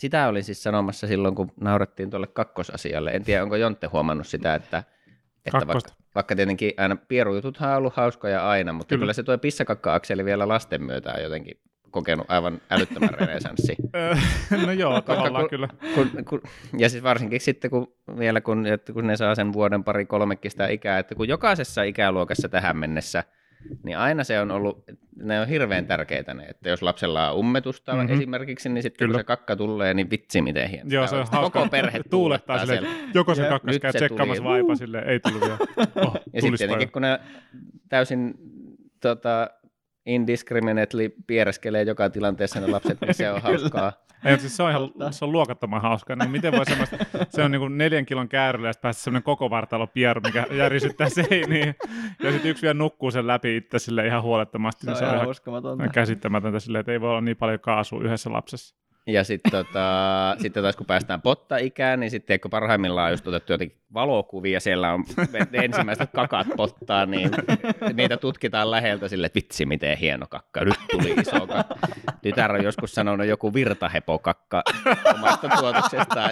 Sitä olin siis sanomassa silloin, kun naurettiin tuolle kakkosasialle. En tiedä, onko Jontte huomannut sitä, että, että vaikka, vaikka tietenkin aina pierujututhan on ollut hauskoja aina, mutta kyllä, kyllä se tuo pissakakka-akseli vielä lasten myötä on jotenkin kokenut aivan älyttömän renesanssi. no joo, tavallaan kun, kyllä. Kun, kun, ja siis varsinkin sitten, kun vielä kun, että kun ne saa sen vuoden pari kolmekin sitä ikää, että kun jokaisessa ikäluokassa tähän mennessä, niin aina se on ollut, ne on hirveän tärkeitä ne, että jos lapsella on ummetusta mm-hmm. esimerkiksi, niin sitten kun se kakka tulee, niin vitsi miten hieno. Joo, se on hauska. Koko perhe tuulettaa sille, joko se kakkas käy tsekkaamassa vaipa sille, ei tullut vielä. Oh, ja sitten tietenkin, kun ne täysin tota, indiscriminately piereskelee joka tilanteessa ne lapset, niin se on hauskaa. Ei, siis se on ihan se on luokattoman hauskaa. Niin miten voi semmoista, se on niin kuin neljän kilon käärillä ja sitten päästä semmoinen koko vartalo pieru, mikä järisyttää seiniin. Ja sitten yksi vielä nukkuu sen läpi itse sille ihan huolettomasti. Se on, niin se on ihan käsittämätöntä silleen, että ei voi olla niin paljon kaasua yhdessä lapsessa. Ja sitten tota, sitten taas kun päästään potta-ikään, niin sitten kun parhaimmillaan on just otettu jotenkin valokuvia, siellä on ensimmäiset kakat pottaa, niin niitä tutkitaan läheltä sille, että vitsi miten hieno kakka, nyt tuli iso kakka. Tytär on joskus sanonut joku virtahepokakka omasta tuotoksestaan.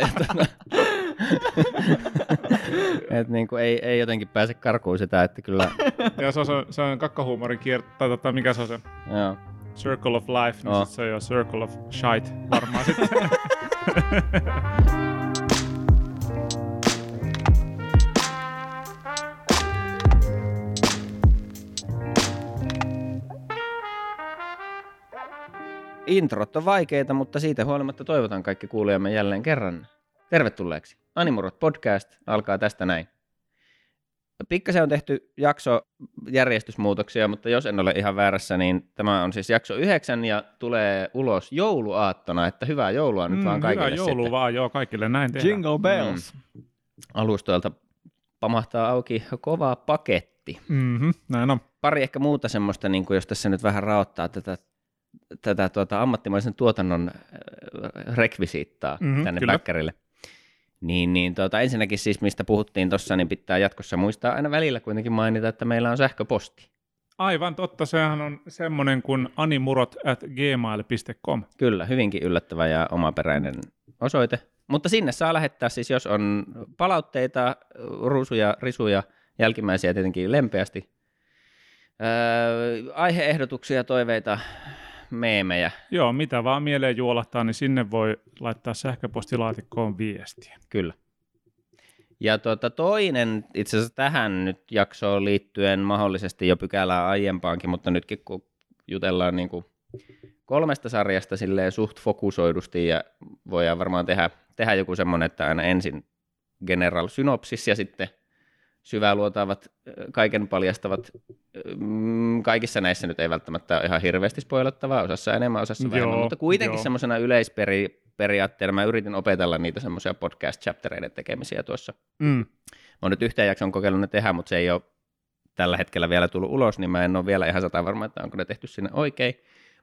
että niin kuin ei, ei jotenkin pääse karkuun sitä, että kyllä... Ja se on, se on kakkahuumorin kierto, tai tota, mikä se on se? Joo. Circle of Life, niin oh. sit se on jo Circle of Shite varmaan sitten. Introt on vaikeita, mutta siitä huolimatta toivotan kaikki kuulijamme jälleen kerran tervetulleeksi. Animurot podcast alkaa tästä näin. Pikkasen on tehty jakso järjestysmuutoksia, mutta jos en ole ihan väärässä, niin tämä on siis jakso yhdeksän ja tulee ulos jouluaattona, että hyvää joulua nyt mm, vaan kaikille Hyvää joulua sitten. vaan, joo, kaikille näin tehdään. Jingle bells. Mm. Alustoilta pamahtaa auki kova paketti. Mm-hmm, näin on. Pari ehkä muuta semmoista, niin kuin jos tässä nyt vähän raottaa tätä, tätä tuota, ammattimaisen tuotannon äh, rekvisiittaa mm-hmm, tänne kyllä. bäkkärille. Niin, niin tuota, ensinnäkin siis, mistä puhuttiin tuossa, niin pitää jatkossa muistaa aina välillä kuitenkin mainita, että meillä on sähköposti. Aivan totta, sehän on semmoinen kuin animurot at gmail.com. Kyllä, hyvinkin yllättävä ja omaperäinen osoite. Mutta sinne saa lähettää siis, jos on palautteita, ruusuja, risuja, jälkimmäisiä tietenkin lempeästi, Öö, aiheehdotuksia, toiveita, meemejä. Joo, mitä vaan mieleen juolahtaa, niin sinne voi laittaa sähköpostilaatikkoon viestiä. Kyllä. Ja tuota, toinen itse asiassa tähän nyt jaksoon liittyen mahdollisesti jo pykälää aiempaankin, mutta nytkin kun jutellaan niin kuin kolmesta sarjasta silleen suht fokusoidusti ja voidaan varmaan tehdä, tehdä joku semmoinen, että aina ensin general synopsis ja sitten syväluotaavat, kaiken paljastavat, mm, kaikissa näissä nyt ei välttämättä ole ihan hirveästi spoilattavaa, osassa enemmän, osassa joo, vähemmän, mutta kuitenkin semmoisena yleisperiaatteena mä yritin opetella niitä semmoisia podcast-chaptereiden tekemisiä tuossa. Mm. Mä oon nyt yhteen jakson kokeillut ne tehdä, mutta se ei ole tällä hetkellä vielä tullut ulos, niin mä en ole vielä ihan sata varma, että onko ne tehty sinne oikein.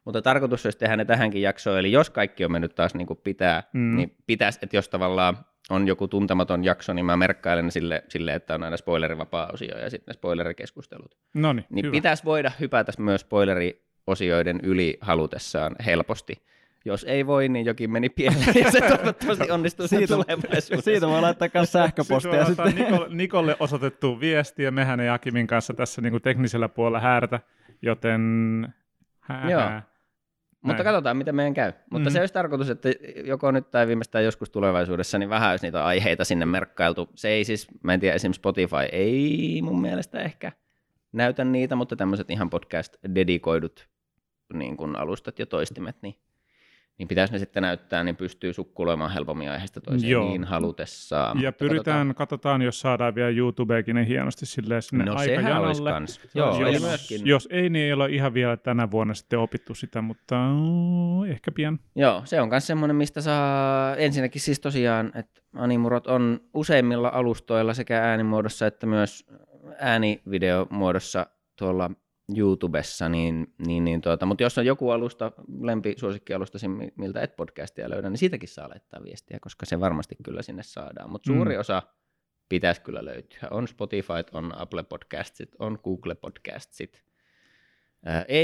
Mutta tarkoitus olisi tehdä ne tähänkin jaksoon, eli jos kaikki on mennyt taas niin kuin pitää, mm. niin pitäisi, että jos tavallaan on joku tuntematon jakso, niin mä merkkailen sille, sille että on aina spoilerivapaa osio ja sitten ne spoilerikeskustelut. Noniin, niin hyvä. pitäisi voida hypätä myös spoileriosioiden yli halutessaan helposti. Jos ei voi, niin jokin meni pieleen ja se toivottavasti onnistuu siitä, tulevaisuudessa. Siitä voi laittaa myös sähköpostia. Sitten Nikolle, Nikolle osoitettu viestiä, mehän ei Akimin kanssa tässä niin kuin teknisellä puolella häärtä, joten hää, Joo. Hää. Mutta katsotaan, miten meidän käy. Mutta mm. se olisi tarkoitus, että joko nyt tai viimeistään joskus tulevaisuudessa, niin vähän olisi niitä aiheita sinne merkkailtu. Se ei siis, mä en tiedä, esimerkiksi Spotify ei mun mielestä ehkä näytä niitä, mutta tämmöiset ihan podcast-dedikoidut niin kuin alustat ja toistimet, niin niin pitäisi ne sitten näyttää, niin pystyy sukkuloimaan helpommin aiheesta toiseen Joo. niin halutessaan. Ja pyritään, katsotaan. katsotaan, jos saadaan vielä YouTubeekin niin hienosti silleen sinne no, aikajanalle. Kans. Joo, jos, myöskin. jos ei, niin ei ole ihan vielä tänä vuonna sitten opittu sitä, mutta ehkä pian. Joo, se on myös semmoinen, mistä saa ensinnäkin siis tosiaan, että animurot on useimmilla alustoilla sekä äänimuodossa että myös äänivideomuodossa tuolla YouTubessa, niin, niin, niin tuota, mutta jos on joku alusta, lempisuosikkialusta, miltä et podcastia löydä, niin siitäkin saa laittaa viestiä, koska se varmasti kyllä sinne saadaan. Mutta suuri mm. osa pitäisi kyllä löytyä. On Spotify, on Apple Podcastit, on Google Podcastit.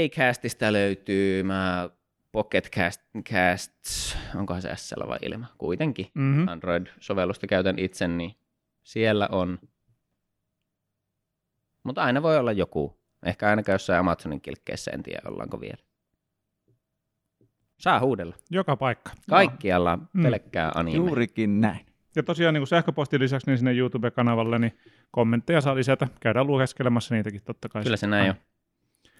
Acastista löytyy, mä Pocket Cast, Casts, onkohan se S vai ilma, kuitenkin. Mm-hmm. Android-sovellusta käytän itse, niin siellä on. Mutta aina voi olla joku. Ehkä ainakaan jossain Amazonin kilkkeissä, en tiedä ollaanko vielä. Saa huudella. Joka paikka. Kaikkialla Mm. pelkkää anime. Juurikin näin. Ja tosiaan niin kuin sähköpostin lisäksi niin sinne YouTube-kanavalle niin kommentteja saa lisätä. Käydään lueskelemaan niitäkin totta kai. Kyllä se näin on.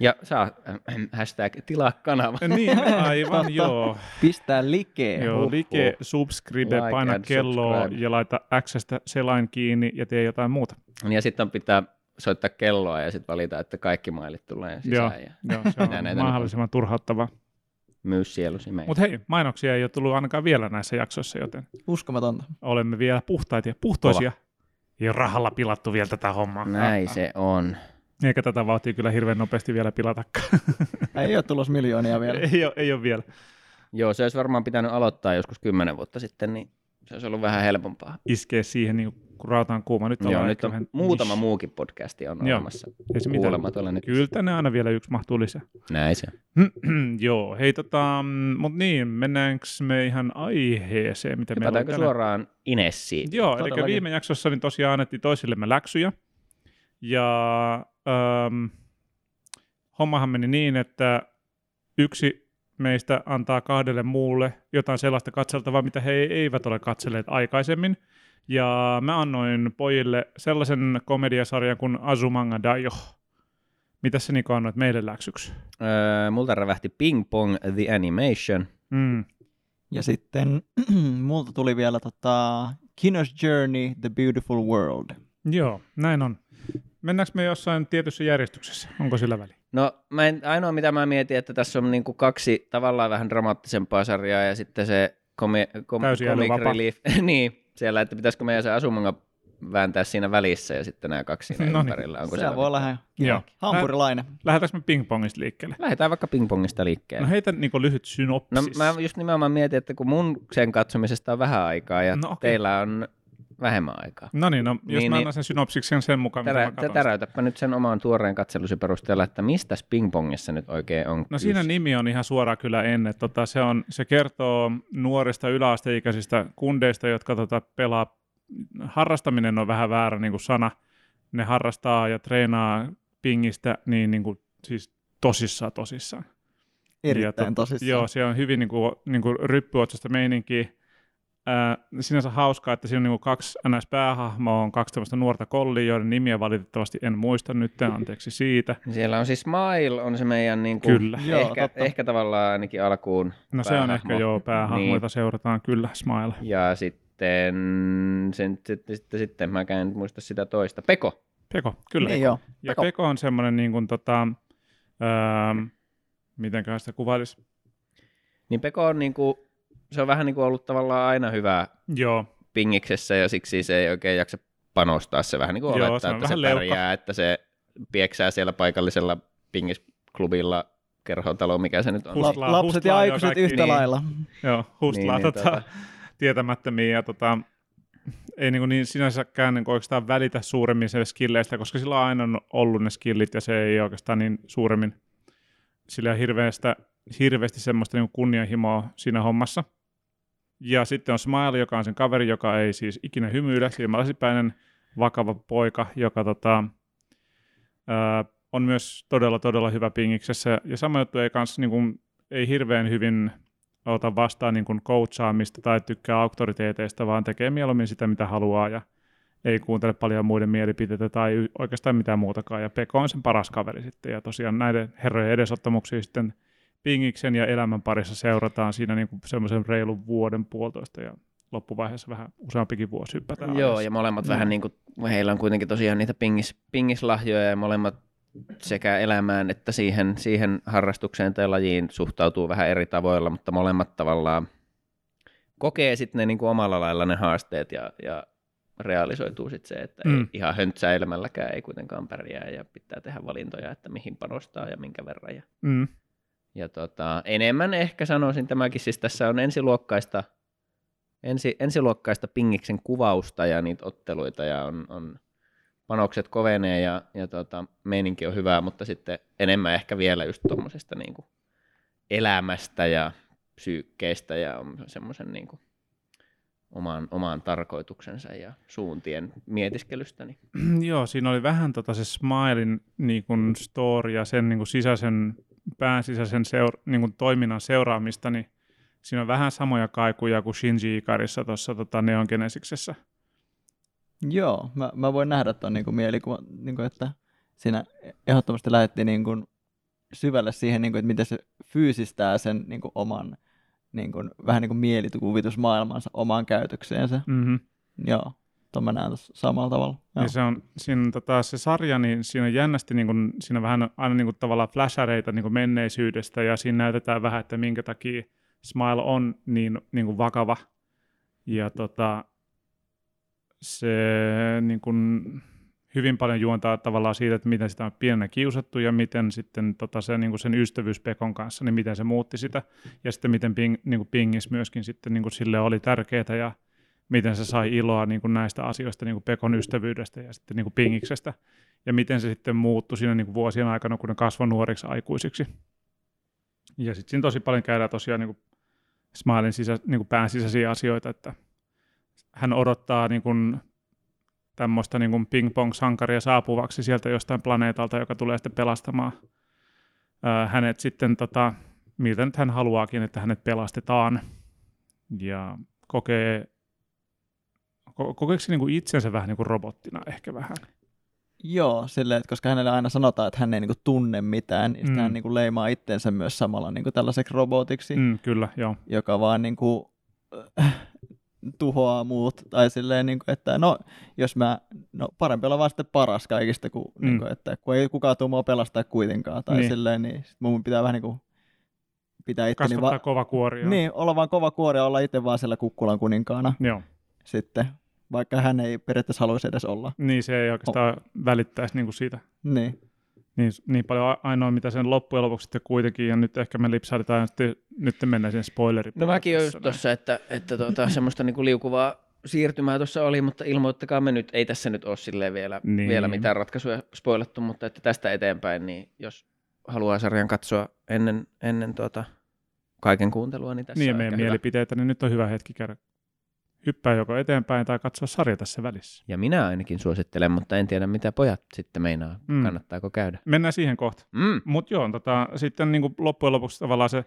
Ja saa äh, hashtag tilaa kanava. Niin, aivan joo. Pistää likee. joo like, subscribe, Like paina kelloa subscribe. ja laita Xstä selain kiinni ja tee jotain muuta. Ja sitten pitää soittaa kelloa ja sitten valita, että kaikki mailit tulee sisään ja Joo, se Mitä näitä on nyt mahdollisimman turhauttavaa. myy sielusi meille. Mutta hei, mainoksia ei ole tullut ainakaan vielä näissä jaksoissa, joten Uskomatonta. olemme vielä puhtaita ja puhtoisia. Ei ole rahalla pilattu vielä tätä hommaa. Näin se on. Eikä tätä vaatii kyllä hirveän nopeasti vielä pilatakaan. Ei ole tulos miljoonia vielä. ei, ole, ei ole vielä. Joo, se olisi varmaan pitänyt aloittaa joskus kymmenen vuotta sitten, niin se olisi ollut vähän helpompaa. Iskee siihen, niin kun rautaan kuuma. Nyt, Joo, nyt on vähän muutama muukin podcasti on Joo, olemassa. Ei se mitään. Nyt. Kyllä tänne aina vielä yksi mahtuu lisää. Näin se on. Joo, hei tota, mutta niin, mennäänkö me ihan aiheeseen, mitä meillä on Hypätäänkö tänään? suoraan Inessiin? Joo, eli Todellakin. viime jaksossa niin tosiaan annettiin toisillemme läksyjä. Ja ähm, hommahan meni niin, että yksi meistä antaa kahdelle muulle jotain sellaista katseltavaa, mitä he eivät ole katselleet aikaisemmin. Ja mä annoin pojille sellaisen komediasarjan kuin Azumanga Daioh. Mitä se Niko annoit meille läksyksi? Öö, multa rävähti Ping Pong The Animation. Mm. Ja sitten multa tuli vielä tota, Kino's Journey, The Beautiful World. Joo, näin on. Mennäänkö me jossain tietyssä järjestyksessä? Onko sillä väliä? No mä en, ainoa mitä mä mietin, että tässä on niinku kaksi tavallaan vähän dramaattisempaa sarjaa ja sitten se komi, kom, Täysin comic relief. niin, siellä, että pitäisikö meidän se asumanga vääntää siinä välissä ja sitten nämä kaksi siinä No niin. ympärillä. Onko Se voi ihan Joo. hampurilainen. Lähdetäänkö me pingpongista liikkeelle? Lähdetään vaikka pingpongista liikkeelle. No heitä niin lyhyt synopsis. No mä just nimenomaan mietin, että kun mun sen katsomisesta on vähän aikaa ja No okay. teillä on vähemmän aikaa. No niin, no, jos Niin, mä niin. annan sen synopsiksen sen mukaan, mitä Tärä, mä katson. täräytäpä nyt sen oman tuoreen katselusi perusteella, että mistä pingpongissa nyt oikein on No siinä nimi on ihan suora kyllä ennen. Tota, se, on, se kertoo nuorista yläasteikäisistä kundeista, jotka tota, pelaa. Harrastaminen on vähän väärä niin kuin sana. Ne harrastaa ja treenaa pingistä niin, niin kuin, siis tosissaan tosissaan. Erittäin Ja tosissaan. Joo, se on hyvin niin kuin, niin kuin ryppyotsasta meininkiä. Ää, sinänsä hauskaa, että siinä on niin kuin kaksi NS-päähahmoa, on kaksi tämmöistä nuorta kollia, joiden nimiä valitettavasti en muista nyt, anteeksi siitä. Siellä on siis Smile, on se meidän niin kuin, Kyllä. Joo, ehkä, totta. ehkä tavallaan ainakin alkuun No se on päähahmo. ehkä joo päähahmo, Niin. jota seurataan kyllä, Smile. Ja sitten, sen, sitten, sitten, sitten mä en muista sitä toista. Peko. Peko, kyllä. Niin joo. Ja Peko. Peko on semmoinen niin kuin tota, öö, mitenköhän sitä kuvailisi? Niin Peko on niin kuin, se on vähän niin kuin ollut tavallaan aina hyvä Joo, pingiksessä ja siksi se ei oikein jaksa panostaa. Se vähän niin kuin Joo, olettaa, se että se pärjää, että se pieksää siellä paikallisella pingisklubilla kerhotalo, mikä se nyt on. Hus- La- Hustlaa- lapset hustlaa ja aikuiset kaikki. yhtä Niin. lailla. joo, hustlaa Niin, niin, tota, tota- tietämättömiä ja tota, ei niin, niin sinänsäkään niin oikeastaan välitä suuremmin se skilleistä, koska sillä on aina ollut ne skillit ja se ei oikeastaan niin suuremmin sillä hirveästä, hirveästi semmoista niin kunnianhimoa siinä hommassa. Ja sitten on Smile, joka on sen kaveri, joka ei siis ikinä hymyile, silmälasipäinen vakava poika, joka tota, ää, on myös todella, todella hyvä pingiksessä. Ja sama juttu ei, kans, niin kuin, ei hirveän hyvin ota vastaan niin coachaamista tai tykkää auktoriteeteista, vaan tekee mieluummin sitä, mitä haluaa ja ei kuuntele paljon muiden mielipiteitä tai oikeastaan mitään muutakaan. Ja Peko on sen paras kaveri sitten. Ja tosiaan näiden herrojen edesottamuksia sitten pingiksen ja elämän parissa seurataan siinä niin kuin semmoisen reilun vuoden puolitoista ja loppuvaiheessa vähän useampikin vuosi hypätään. Joo, alas. ja molemmat Mm. vähän niin kuin, heillä on kuitenkin tosiaan niitä pingis, pingislahjoja ja molemmat sekä elämään että siihen, siihen harrastukseen tai lajiin suhtautuu vähän eri tavoilla, mutta molemmat tavallaan kokee sitten ne niin kuin omalla lailla ne haasteet ja, ja realisoituu sitten se, että mm. ei ihan höntsäilemälläkään ei kuitenkaan pärjää ja pitää tehdä valintoja, että mihin panostaa ja minkä verran. Ja, Mm. Ja tota, enemmän ehkä sanoisin tämäkin, siis tässä on ensiluokkaista, ensi, ensiluokkaista pingiksen kuvausta ja niitä otteluita ja on, on panokset kovenee ja, ja tota, meininki on hyvää, mutta sitten enemmän ehkä vielä just tuommoisesta niin elämästä ja psyykkeestä ja semmoisen niin kuin omaan, omaan tarkoituksensa ja suuntien mietiskelystä. Niin. Joo, siinä oli vähän tota se Smilein niin kuin story ja sen niin kuin sisäisen, pääsisäisen seur, niin kuin toiminnan seuraamista, niin siinä on vähän samoja kaikuja kuin Shinji Ikarissa tuossa tota Neon Genesiksessä. Joo, mä, mä voin nähdä tuon niin mielikuvan, niin kuin, että siinä ehdottomasti lähdettiin niin kuin syvälle siihen, niin kuin, että miten se fyysistää sen niin kuin oman niin kuin, vähän niin kuin mielikuvitusmaailmansa omaan käytökseensä. Mm-hmm. Joo, mä näen samalla tavalla. Joo. Ja se on siinä, tota, se sarja, niin siinä on jännästi, niin kuin, siinä on vähän aina niin kuin, tavallaan flashareita niin kuin menneisyydestä, ja siinä näytetään vähän, että minkä takia Smile on niin, niin kuin vakava. Ja tota, se niin kuin, hyvin paljon juontaa tavallaan siitä, että miten sitä on pienenä kiusattu ja miten sitten tota, se, niin kuin sen ystävyys Pekon kanssa, niin miten se muutti sitä. Ja sitten miten Ping, niin kuin Pingis myöskin sitten niin kuin sille oli tärkeää ja miten se sai iloa niin kuin näistä asioista, niin kuin Pekon ystävyydestä ja sitten niin kuin Pingiksestä. Ja miten se sitten muuttui siinä niin kuin vuosien aikana, kun ne kasvoi nuoriksi aikuisiksi. Ja sitten siinä tosi paljon käydään tosiaan niin kuin Smilein sisä, niin kuin pään sisäisiä asioita, että hän odottaa niin kuin tämmöistä niin kuin ping-pong-sankaria saapuvaksi sieltä jostain planeetalta, joka tulee sitten pelastamaan ää, hänet sitten, tota, miltä nyt hän haluaakin, että hänet pelastetaan. Ja kokee, ko- kokeeko niin kuin itsensä vähän niin kuin robottina ehkä vähän? Joo, silleen, että koska hänelle aina sanotaan, että hän ei niinku tunne mitään, niin mm. hän niinku leimaa itsensä myös samalla niinku tällaiseksi robotiksi, Mm, kyllä, joo. joka vaan niinku, äh, tuhoaa muut. Tai silleen, niinku, että no, jos mä, no parempi olla vaan sitten paras kaikista, kuin, Mm. niinku, että kun ei kukaan tuu mua pelastaa kuitenkaan. Tai Niin. niin. silleen, niin sit mun pitää vähän niinku pitää itteni Kasvattaa vaan, kova kuori. niin, olla vaan kova kuori olla itse vaan siellä kukkulan kuninkaana Joo. sitten, vaikka hän ei periaatteessa haluaisi edes olla. Niin se ei oikeastaan välittäisi niin kuin siitä Niin. niin, niin paljon ainoa, mitä sen loppujen lopuksi sitten kuitenkin, ja nyt ehkä me lipsahdetaan, sitten, nyt mennään siihen spoileriin. No mäkin olen just tuossa, että, että tuota, semmoista niinku liukuvaa siirtymää tuossa oli, mutta ilmoittakaa me nyt, ei tässä nyt ole silleen vielä, Niin. niin. vielä mitään ratkaisuja spoilattu, mutta että tästä eteenpäin, niin jos haluaa sarjan katsoa ennen, ennen tuota, kaiken kuuntelua, niin tässä Niin ja on meidän hyvä. mielipiteitä, niin nyt on hyvä hetki käydä hyppää joko eteenpäin tai katsoa sarja tässä välissä. Ja minä ainakin suosittelen, mutta en tiedä mitä pojat sitten meinaa. Mm. Kannattaako käydä? Mennään siihen kohta. Mm. Mutta joo, tota, sitten niin kuin loppujen lopuksi tavallaan se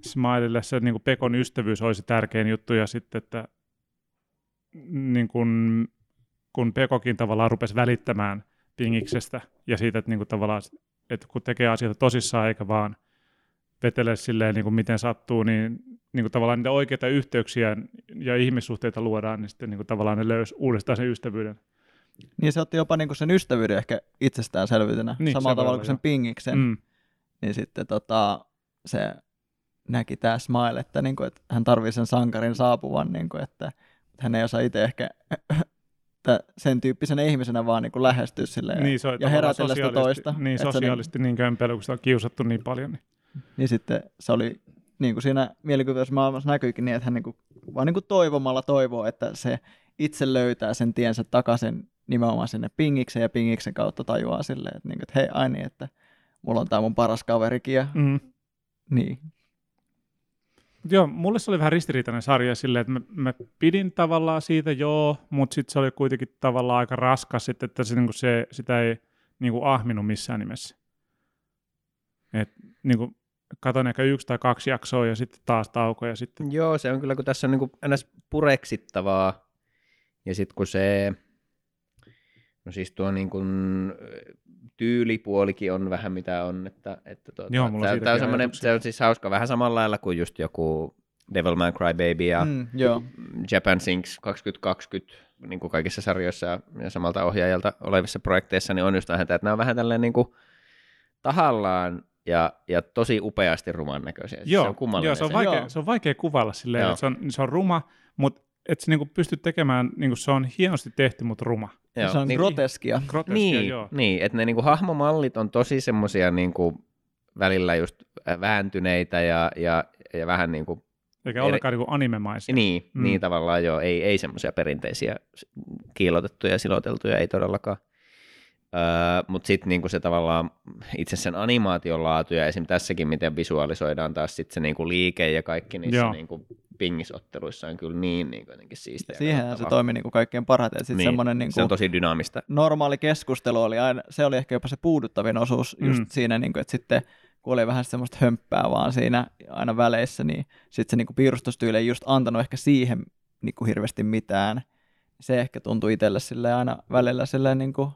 Smilelle se niin kuin Pekon ystävyys olisi tärkein juttu, ja sitten, että niin kuin, kun Pekokin tavallaan rupesi välittämään Pingiksestä ja siitä, että niin kuin tavallaan, että kun tekee asioita tosissaan eikä vaan vetele silleen, niin kuin miten sattuu, niin, niin kuin tavallaan niitä oikeita yhteyksiä ja ihmissuhteita luodaan, niin sitten niin kuin tavallaan ne löysi uudestaan sen ystävyyden. Niin se otti jopa niinku sen ystävyyden ehkä itsestäänselvyytenä, Niin, niin, samalla tavalla kuin sen pingiksen. Mm. Niin sitten tota, se näki tämä Smile, että, niinku, että hän tarvii sen sankarin saapuvan, niinku, että, että hän ei osaa itse ehkä että sen tyyppisenä ihmisenä vaan niinku lähestyä silleen Niin, se ja herätellä sitä toista. Niin, se sosiaalisesti niin kömpelö, kun sitä on kiusattu niin paljon. Niin. Niin, sitten se oli niin kuin siinä mielikuvitusmaailmassa näkyykin niin, että hän niin kuin, vaan niin kuin toivomalla toivoo, että se itse löytää sen tiensä takaisin nimenomaan sinne pingiksen ja pingiksen kautta tajuaa silleen, että, niin kuin, että hei, ai niin, että mulla on tää mun paras kaverikin ja Mm. niin. Joo, mulle se oli vähän ristiriitainen sarja silleen, että mä, mä pidin tavallaan siitä joo, mutta sitten se oli kuitenkin tavallaan aika raskas, sit, että se, niinku se, sitä ei niinku ahminut missään nimessä. Et, niinku, katon ehkä yksi tai kaksi jaksoa ja sitten taas tauko ja sitten, Joo, se on kyllä, kun tässä on niin ns. pureksittavaa. Ja sitten kun se, no siis tuo niin kuin, tyylipuolikin on vähän mitä on. Että, että tuota, Joo, mulla tää on se on siis hauska vähän samalla lailla kuin just joku Devilman Crybaby ja mm. Mm, joo. Japan Sinks 2020, niin kuin kaikissa sarjoissa ja, samalta ohjaajalta olevissa projekteissa, niin on just vähän, että nämä on vähän tälleen niin kuin tahallaan ja, ja tosi upeasti ruman näköisiä. Siis joo, se on kummallinen. joo, se on, vaikea, Joo. se on vaikea kuvailla silleen, Joo. että se on, se on ruma, mutta et se niinku pysty tekemään, niinku se on hienosti tehty, mutta ruma. Joo, se on niin, groteskia. Groteskia, niin, joo. niin, että ne niinku hahmomallit on tosi semmoisia niinku välillä just äh, vääntyneitä ja, ja, ja vähän niinku, Eikä eri- ollenkaan niinku animemaisia. niin, Mm. mm. niin tavallaan joo, ei, ei semmoisia perinteisiä kiilotettuja ja siloteltuja, ei todellakaan. Öö, Mutta sitten niinku se tavallaan itse sen animaation laatu ja esim. tässäkin, miten visualisoidaan taas sit se niinku liike ja kaikki niissä Joo. niinku pingisotteluissa on kyllä niin, niin jotenkin siistiä. Siihenhän se toimi niin kuin kaikkein parhaiten. Sitten Niin, semmoinen niin Se on kuin, tosi dynaamista. normaali keskustelu oli aina, se oli ehkä jopa se puuduttavin osuus just Mm. siinä, niin kuin, että sitten kun oli vähän semmoista hömppää vaan siinä aina väleissä, niin sitten se niin kuin piirustustyyli ei just antanut ehkä siihen niin kuin hirveästi mitään. Se ehkä tuntui itselle aina välillä silleen niin kuin,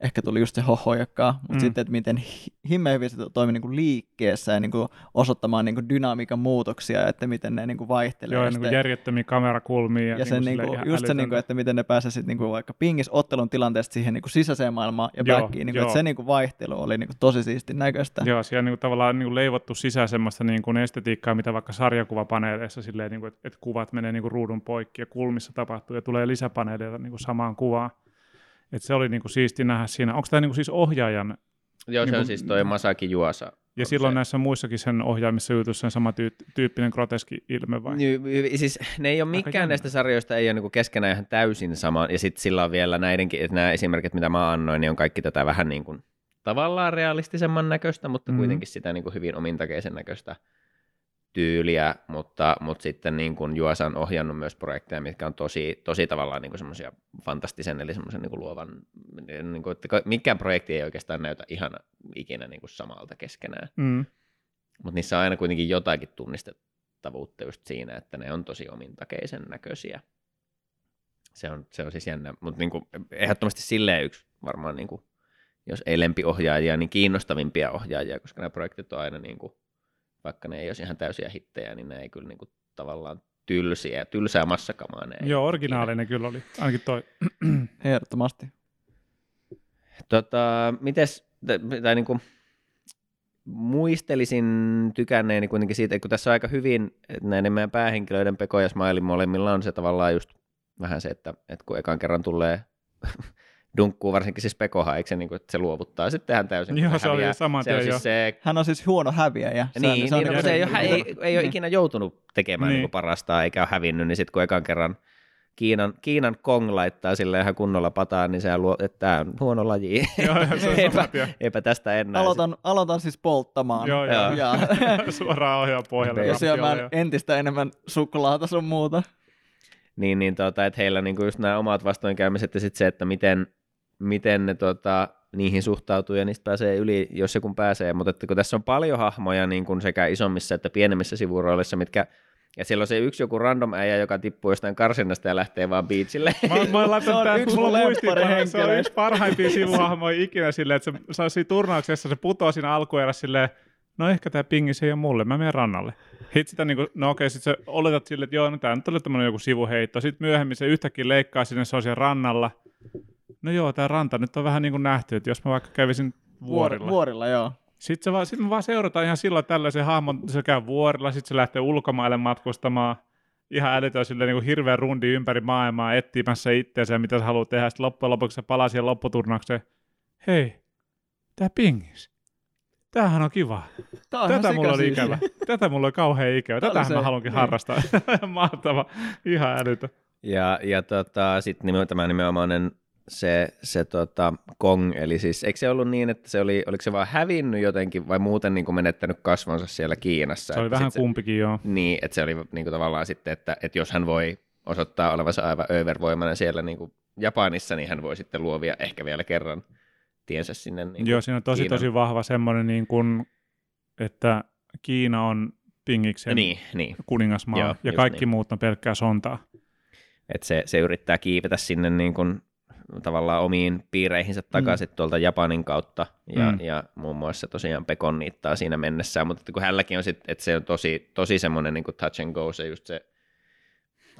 ehkä tuli just se hohojakkaa, mutta Mm. sitten, että miten hi- himmeä hyvin se toimi niin kuin liikkeessä ja niin kuin osoittamaan niin kuin dynamiikan muutoksia, että miten ne niin kuin vaihtelee. Joo, ja niin kuin järjettömiä kamerakulmia. Ja, ja sen niin niinku, kuin just se, niinku, että miten ne pääsee sitten niinku vaikka pingis ottelun tilanteesta siihen niinku sisäiseen maailmaan ja Joo, backiin, niinku, joo. että se niinku vaihtelu oli niinku tosi siistin näköistä. Joo, siellä niin kuin tavallaan niin kuin leivottu sisään semmoista niin kuin estetiikkaa, mitä vaikka sarjakuvapaneeleissa silleen, niin kuin, että, että kuvat menee niin kuin ruudun poikki ja kulmissa tapahtuu ja tulee lisäpaneeleita niin kuin samaan kuvaan. Et se oli niin kuin siisti nähdä siinä. Onko tämä niin kuin siis ohjaajan, Joo, se Niinku- on siis toi Masaki Juosa. ja silloin se. näissä muissakin sen ohjaamissa jutuissa on sama tyy- tyyppinen groteski ilme vai? Niin, y- siis ne ei ole mikään näistä sarjoista ei ole niinku keskenään ihan täysin sama, ja sitten sillä on vielä näidenkin, että nämä esimerkit, mitä mä annoin, niin on kaikki tätä vähän niin kuin tavallaan realistisemman näköistä, mutta mm. kuitenkin sitä niin kuin hyvin omintakeisen näköistä tyyliä, mutta, mutta sitten niin kuin Juosa on ohjannut myös projekteja, mitkä on tosi, tosi tavallaan niin kuin semmoisia fantastisen, eli semmoisen niin kuin luovan, niin kuin, että mikään projekti ei oikeastaan näytä ihan ikinä niin kuin samalta keskenään. Mm. Mutta niissä on aina kuitenkin jotakin tunnistettavuutta just siinä, että ne on tosi omintakeisen näköisiä. Se on, se on siis jännä, mutta niinku, ehdottomasti silleen yksi varmaan, niinku, jos ei lempiohjaajia, niin kiinnostavimpia ohjaajia, koska nämä projektit on aina, niinku, vaikka ne ei olisi ihan täysiä hittejä, niin ne ei kyllä niinku, tavallaan tylsiä, tylsää massakamaa. Ne Joo, ikinä. originaalinen kyllä oli. Ainakin toi. Ehdottomasti. Tota, mites, tai niinku, muistelisin tykänneeni kuitenkin siitä, että kun tässä on aika hyvin että näiden meidän päähenkilöiden Peko ja Smiley molemmilla on se tavallaan just vähän se, että, että kun ekan kerran tulee dunkkuu, varsinkin siis Pekohan, eikö se, niin kuin, että se luovuttaa sitten hän täysin. Joo, se oli saman se on tien siis jo. se Hän on siis huono häviäjä. Se on- niin, se on niin, no, niinku se ei, ole, hä- ei, ei ole Niin. ikinä joutunut tekemään Niin. niin. Niin parastaan eikä ole hävinnyt, niin sitten kun ekan kerran Kiinan, Kiinan Kong laittaa sille ihan kunnolla pataan, niin se luo, että tämä on huono laji. Joo, joo, se on eipä, eipä tästä enää. Aloitan, aloitan siis polttamaan. Joo, joo. Ja, Suoraan ohjaa pohjalle. ja Joo, syömään entistä enemmän suklaata sun muuta. Niin, niin tota, että heillä niinku just nämä omat vastoinkäymiset ja sitten se, että miten, miten ne tota, niihin suhtautuu ja niistä pääsee yli, jos se kun pääsee. Mutta että kun tässä on paljon hahmoja niin kuin sekä isommissa että pienemmissä sivuroolissa, mitkä ja siellä on se yksi joku random äijä, joka tippuu jostain karsinnasta ja lähtee vaan beachille. Mä, mä oon Se tää, yksi mulla se on yksi parhaimpia sivuhahmoja ikinä silleen, että se, se on siinä turnauksessa, se putoaa siinä alkuerässä silleen, no ehkä tää pingi se ei ole mulle, mä menen rannalle. Hit sitä niinku, no okei, sit sä oletat silleen, että joo, no tää nyt oli tämmönen joku sivuheitto. Sitten myöhemmin se yhtäkkiä leikkaa sinne, se on siellä rannalla. No joo, tää ranta nyt on vähän niin kuin nähty, että jos mä vaikka kävisin vuorilla. Vuorilla, vuorilla joo. Sitten, se vaan, sitten me vaan seurataan ihan silloin tällaisen hahmon, se käy vuorilla, sitten se lähtee ulkomaille matkustamaan. Ihan älytön sille niin kuin hirveä rundi ympäri maailmaa etsimässä itseensä ja mitä se haluaa tehdä. Sitten loppujen lopuksi se palaa siihen lopputurnaukseen. Hei, tää pingis. Tämähän on kiva. Tää on Tätä mulla oli ikävä. Tätä mulla oli kauhean ikävä. Tätähän se, mä haluankin niin. harrastaa. Mahtava. Ihan älytön. Ja, ja tota, sitten nimenomaan tämä nimenomainen se, se tota Kong, eli siis eikö se ollut niin, että se oli, oliko se vaan hävinnyt jotenkin vai muuten niin kuin menettänyt kasvonsa siellä Kiinassa? Se oli vähän kumpikin joo. Niin, että se oli niin kuin tavallaan sitten, että, että jos hän voi osoittaa olevansa aivan övervoimainen siellä niin kuin Japanissa, niin hän voi sitten luovia ehkä vielä kerran tiensä sinne. Niin Joo, siinä on tosi Kiinan- tosi vahva semmoinen, niin kuin, että Kiina on pingiksen Niin, niin. kuningasmaa Joo, ja kaikki niin. muut on pelkkää sontaa. että se, se yrittää kiivetä sinne niin kuin tavallaan omiin piireihinsä takaisin mm. tuolta Japanin kautta, ja, Mm. ja muun muassa tosiaan Pekon niittaa siinä mennessään, mutta että kun hänelläkin on sit, että se on tosi, tosi semmoinen niin touch and go, se just se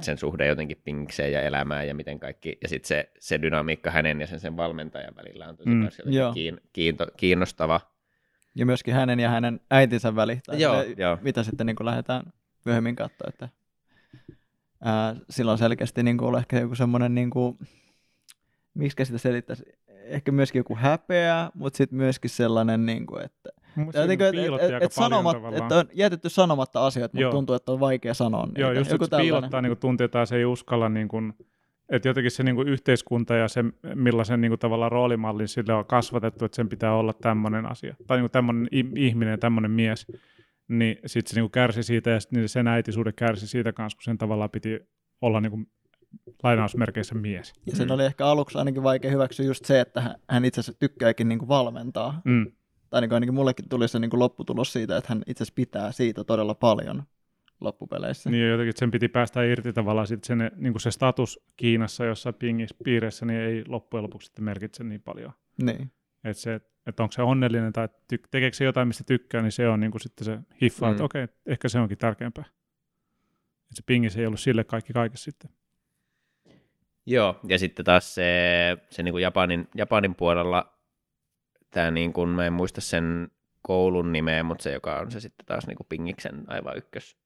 sen suhde jotenkin pingikseen ja elämään ja miten kaikki, ja sitten se, se dynamiikka hänen ja sen, sen valmentajan välillä on tosi Mm, kiin, kiinto, kiinnostava. Ja myöskin hänen ja hänen äitinsä väli. Tai Joo, se, joo. Mitä sitten niin lähdetään myöhemmin katsoa. Että, ää, silloin selkeästi niin kuin ollut ehkä joku semmoinen, niin kuin, miksi sitä selittäisi, ehkä myöskin joku häpeä, mutta sitten myöskin sellainen, niin kuin, että, Mun tai niin kuin, että, että, että, sanomat, että on jätetty sanomatta asioita, mutta Joo. tuntuu, että on vaikea sanoa niitä. Joo, just joku että se piilottaa niin tunteita ja se ei uskalla niin kuin että jotenkin se niin kuin yhteiskunta ja se, millaisen niin kuin tavallaan roolimallin sille on kasvatettu, että sen pitää olla tämmöinen asia, tai niin kuin tämmöinen ihminen, tämmöinen mies, niin sitten se niin kuin kärsi siitä, ja sitten sen äitisuuden kärsi siitä kanssa, kun sen tavallaan piti olla niin kuin lainausmerkeissä mies. Ja sen mm. oli ehkä aluksi ainakin vaikea hyväksyä just se, että hän itse asiassa tykkääkin niin kuin valmentaa. Mm. Tai niin kuin ainakin mullekin tuli se niin kuin lopputulos siitä, että hän itse asiassa pitää siitä todella paljon loppupeleissä. Niin jotenkin sen piti päästä irti tavallaan sit sen, niin kuin se status Kiinassa jossain pingis piirissä niin ei loppujen lopuksi sitten merkitse niin paljon. Niin. Että se, että onko se onnellinen tai ty- tekeekö se jotain, mistä tykkää, niin se on niin kuin sitten se hiffa, mm. että okei, okay, ehkä se onkin tärkeämpää. Että se pingis ei ollut sille kaikki kaikessa sitten. Joo, ja sitten taas se, se niin kuin Japanin, Japanin puolella, tämä niin kuin, mä en muista sen koulun nimeä, mutta se, joka on se sitten taas niin kuin Pingiksen aivan ykkös,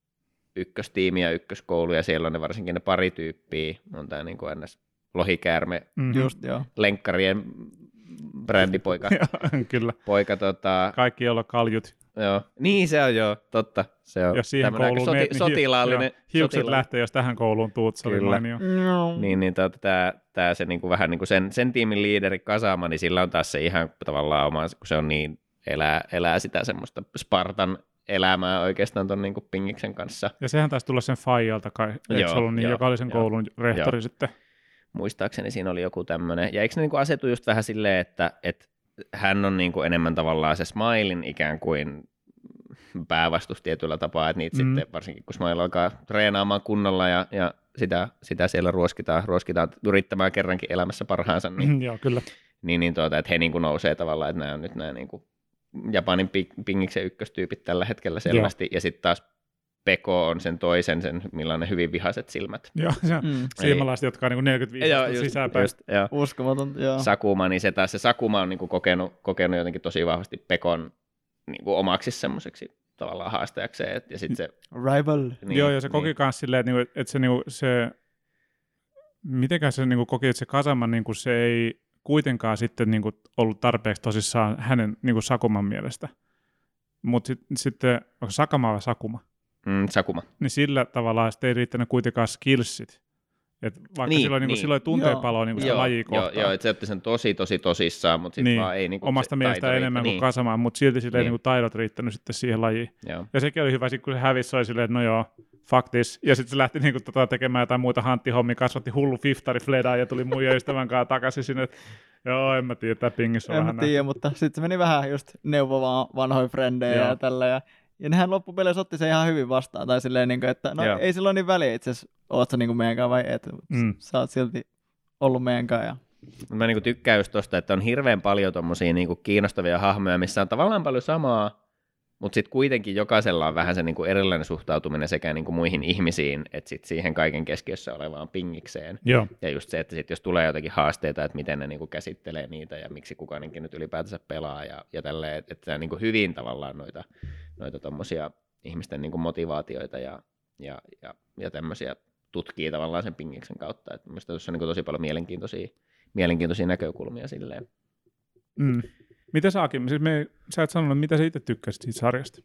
ykköstiimi ja ykköskoulu, ja siellä on ne varsinkin ne pari tyyppiä, on tämä niin kuin ns. lohikäärme, mm-hmm. Just, joo. lenkkarien brändipoika. Kyllä. Poika, tota... Kaikki, joilla kaljut. Joo. Niin se on joo, totta. Se on jos siihen kouluun soti, niin sotilaallinen. Joo, hiukset sotila... lähtee, jos tähän kouluun tuut, se Kyllä. oli no. Niin, niin tota, tää, tää se niinku vähän niinku sen, sen tiimin liideri Kasama, niin sillä on taas se ihan tavallaan oma, kun se on niin, elää, elää sitä semmoista Spartan elämää oikeastaan tuon niin Pingiksen kanssa. Ja sehän taisi tulla sen Fajalta kai, eikö joo, ollut niin, joo, joka oli sen joo, koulun rehtori joo. sitten? Muistaakseni siinä oli joku tämmöinen. Ja eikö ne niin asetu just vähän silleen, että, että hän on niin kuin enemmän tavallaan se Smilein ikään kuin päävastus tietyllä tapaa, että niitä mm. sitten, varsinkin kun Smile alkaa treenaamaan kunnolla ja, ja sitä, sitä siellä ruoskitaan, ruoskitaan yrittämään kerrankin elämässä parhaansa, niin, Joo, kyllä. niin, niin tuota, että he niin kuin nousee tavallaan, että nämä on nyt nämä niin kuin Japanin pingiksen ykköstyypit tällä hetkellä selvästi, Joo. ja sitten taas Peko on sen toisen, sen millainen hyvin vihaiset silmät. Joo, se on mm. silmälaiset, jotka on niin 45 joo, just, sisäänpäin. Just, joo. Uskomaton, joo. Sakuma, niin se taas se Sakuma on niin kuin kokenut, kokenut jotenkin tosi vahvasti Pekon niin kuin omaksi semmoiseksi tavallaan haastajakseen. Et, ja sit se, Rival. Niin, Joo, ja se niin. koki myös silleen, että, niinku, että se, niinku, se mitenkään se niinku, koki, että se Kasama niinku, se ei kuitenkaan sitten niinku, ollut tarpeeksi tosissaan hänen niinku, Sakuman mielestä. Mutta sitten sit, onko Sakama vai Sakuma? Mm, Sakuma. Niin sillä tavalla sitten ei riittänyt kuitenkaan skillsit et vaikka niin, silloin, niin, niin. tunteenpalo niin joo, laji Joo, joo että se otti sen tosi tosi tosissaan, mutta sitten niin, vaan ei... Niin kuin Omasta mielestä enemmän niin. kuin kasamaan, mutta silti sille niin. ei niin taidot riittänyt sitten siihen lajiin. Joo. Ja sekin oli hyvä, kun se hävisi, se oli silleen, että no joo, fuck this. Ja sitten se lähti niin kuin, tota, tekemään jotain muita hanttihommia, kasvatti hullu fiftari fledaa ja tuli muiden ystävän kanssa takaisin sinne. Joo, en mä tiedä, tämä pingissä on En mä tiedä, mutta sitten se meni vähän just neuvomaan vanhoja frendejä ja tällä. Ja ja nehän loppupeleissä otti se ihan hyvin vastaan, tai silleen, niin kuin, että no Joo. ei silloin niin väliä itse asiassa, oot sä niin meidän kanssa vai et, mm. sä oot silti ollut meidän kanssa. Ja... Mä niin tykkään just tosta, että on hirveän paljon tommosia niin kiinnostavia hahmoja, missä on tavallaan paljon samaa, mutta sitten kuitenkin jokaisella on vähän se niin kuin erilainen suhtautuminen sekä niin kuin muihin ihmisiin, että sit siihen kaiken keskiössä olevaan pingikseen. Joo. Ja just se, että sit jos tulee jotakin haasteita, että miten ne niin kuin käsittelee niitä ja miksi kukainenkin nyt ylipäätänsä pelaa ja, ja tälleen, että, että niin kuin hyvin tavallaan noita, noita tommosia ihmisten niin kuin motivaatioita ja, ja, ja, ja tämmöisiä tutkii tavallaan sen pingiksen kautta. Että minusta tuossa on niin tosi paljon mielenkiintoisia, mielenkiintoisia näkökulmia silleen. Mm. Mitä saakin? Siis me, sä et sanonut, mitä sä itse tykkäsit siitä sarjasta?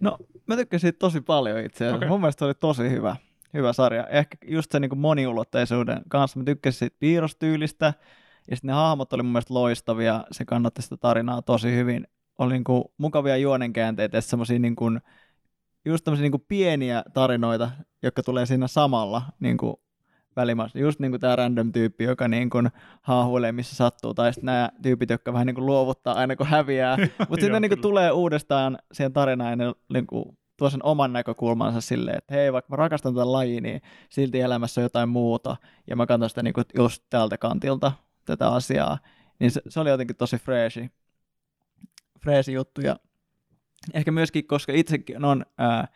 No, mä tykkäsin siitä tosi paljon itse asiassa. Okay. Mun mielestä oli tosi hyvä, hyvä sarja. Ehkä just se niin kuin moniulotteisuuden kanssa. Mä tykkäsin siitä piirrostyylistä. Ja sitten ne hahmot oli mun mielestä loistavia. Se kannatti sitä tarinaa tosi hyvin. Oli niin kuin mukavia juonenkäänteitä ja semmoisia niin kuin, just tämmöisiä niin pieniä tarinoita, jotka tulee siinä samalla niin kuin välimaassa. Just niin kuin tämä random-tyyppi, joka niin kuin haahuilee missä sattuu, tai sitten nämä tyypit, jotka vähän niin kuin luovuttaa aina kun häviää. Mutta sitten niin kuin tulee uudestaan siihen tarinaan ja ne niin kuin tuo sen oman näkökulmansa silleen, että hei, vaikka mä rakastan tätä lajia, niin silti elämässä on jotain muuta, ja mä katson sitä niin kuin just tältä kantilta tätä asiaa. Niin se, se oli jotenkin tosi freeshi, freeshi juttu, ja ehkä myöskin, koska itsekin on ää,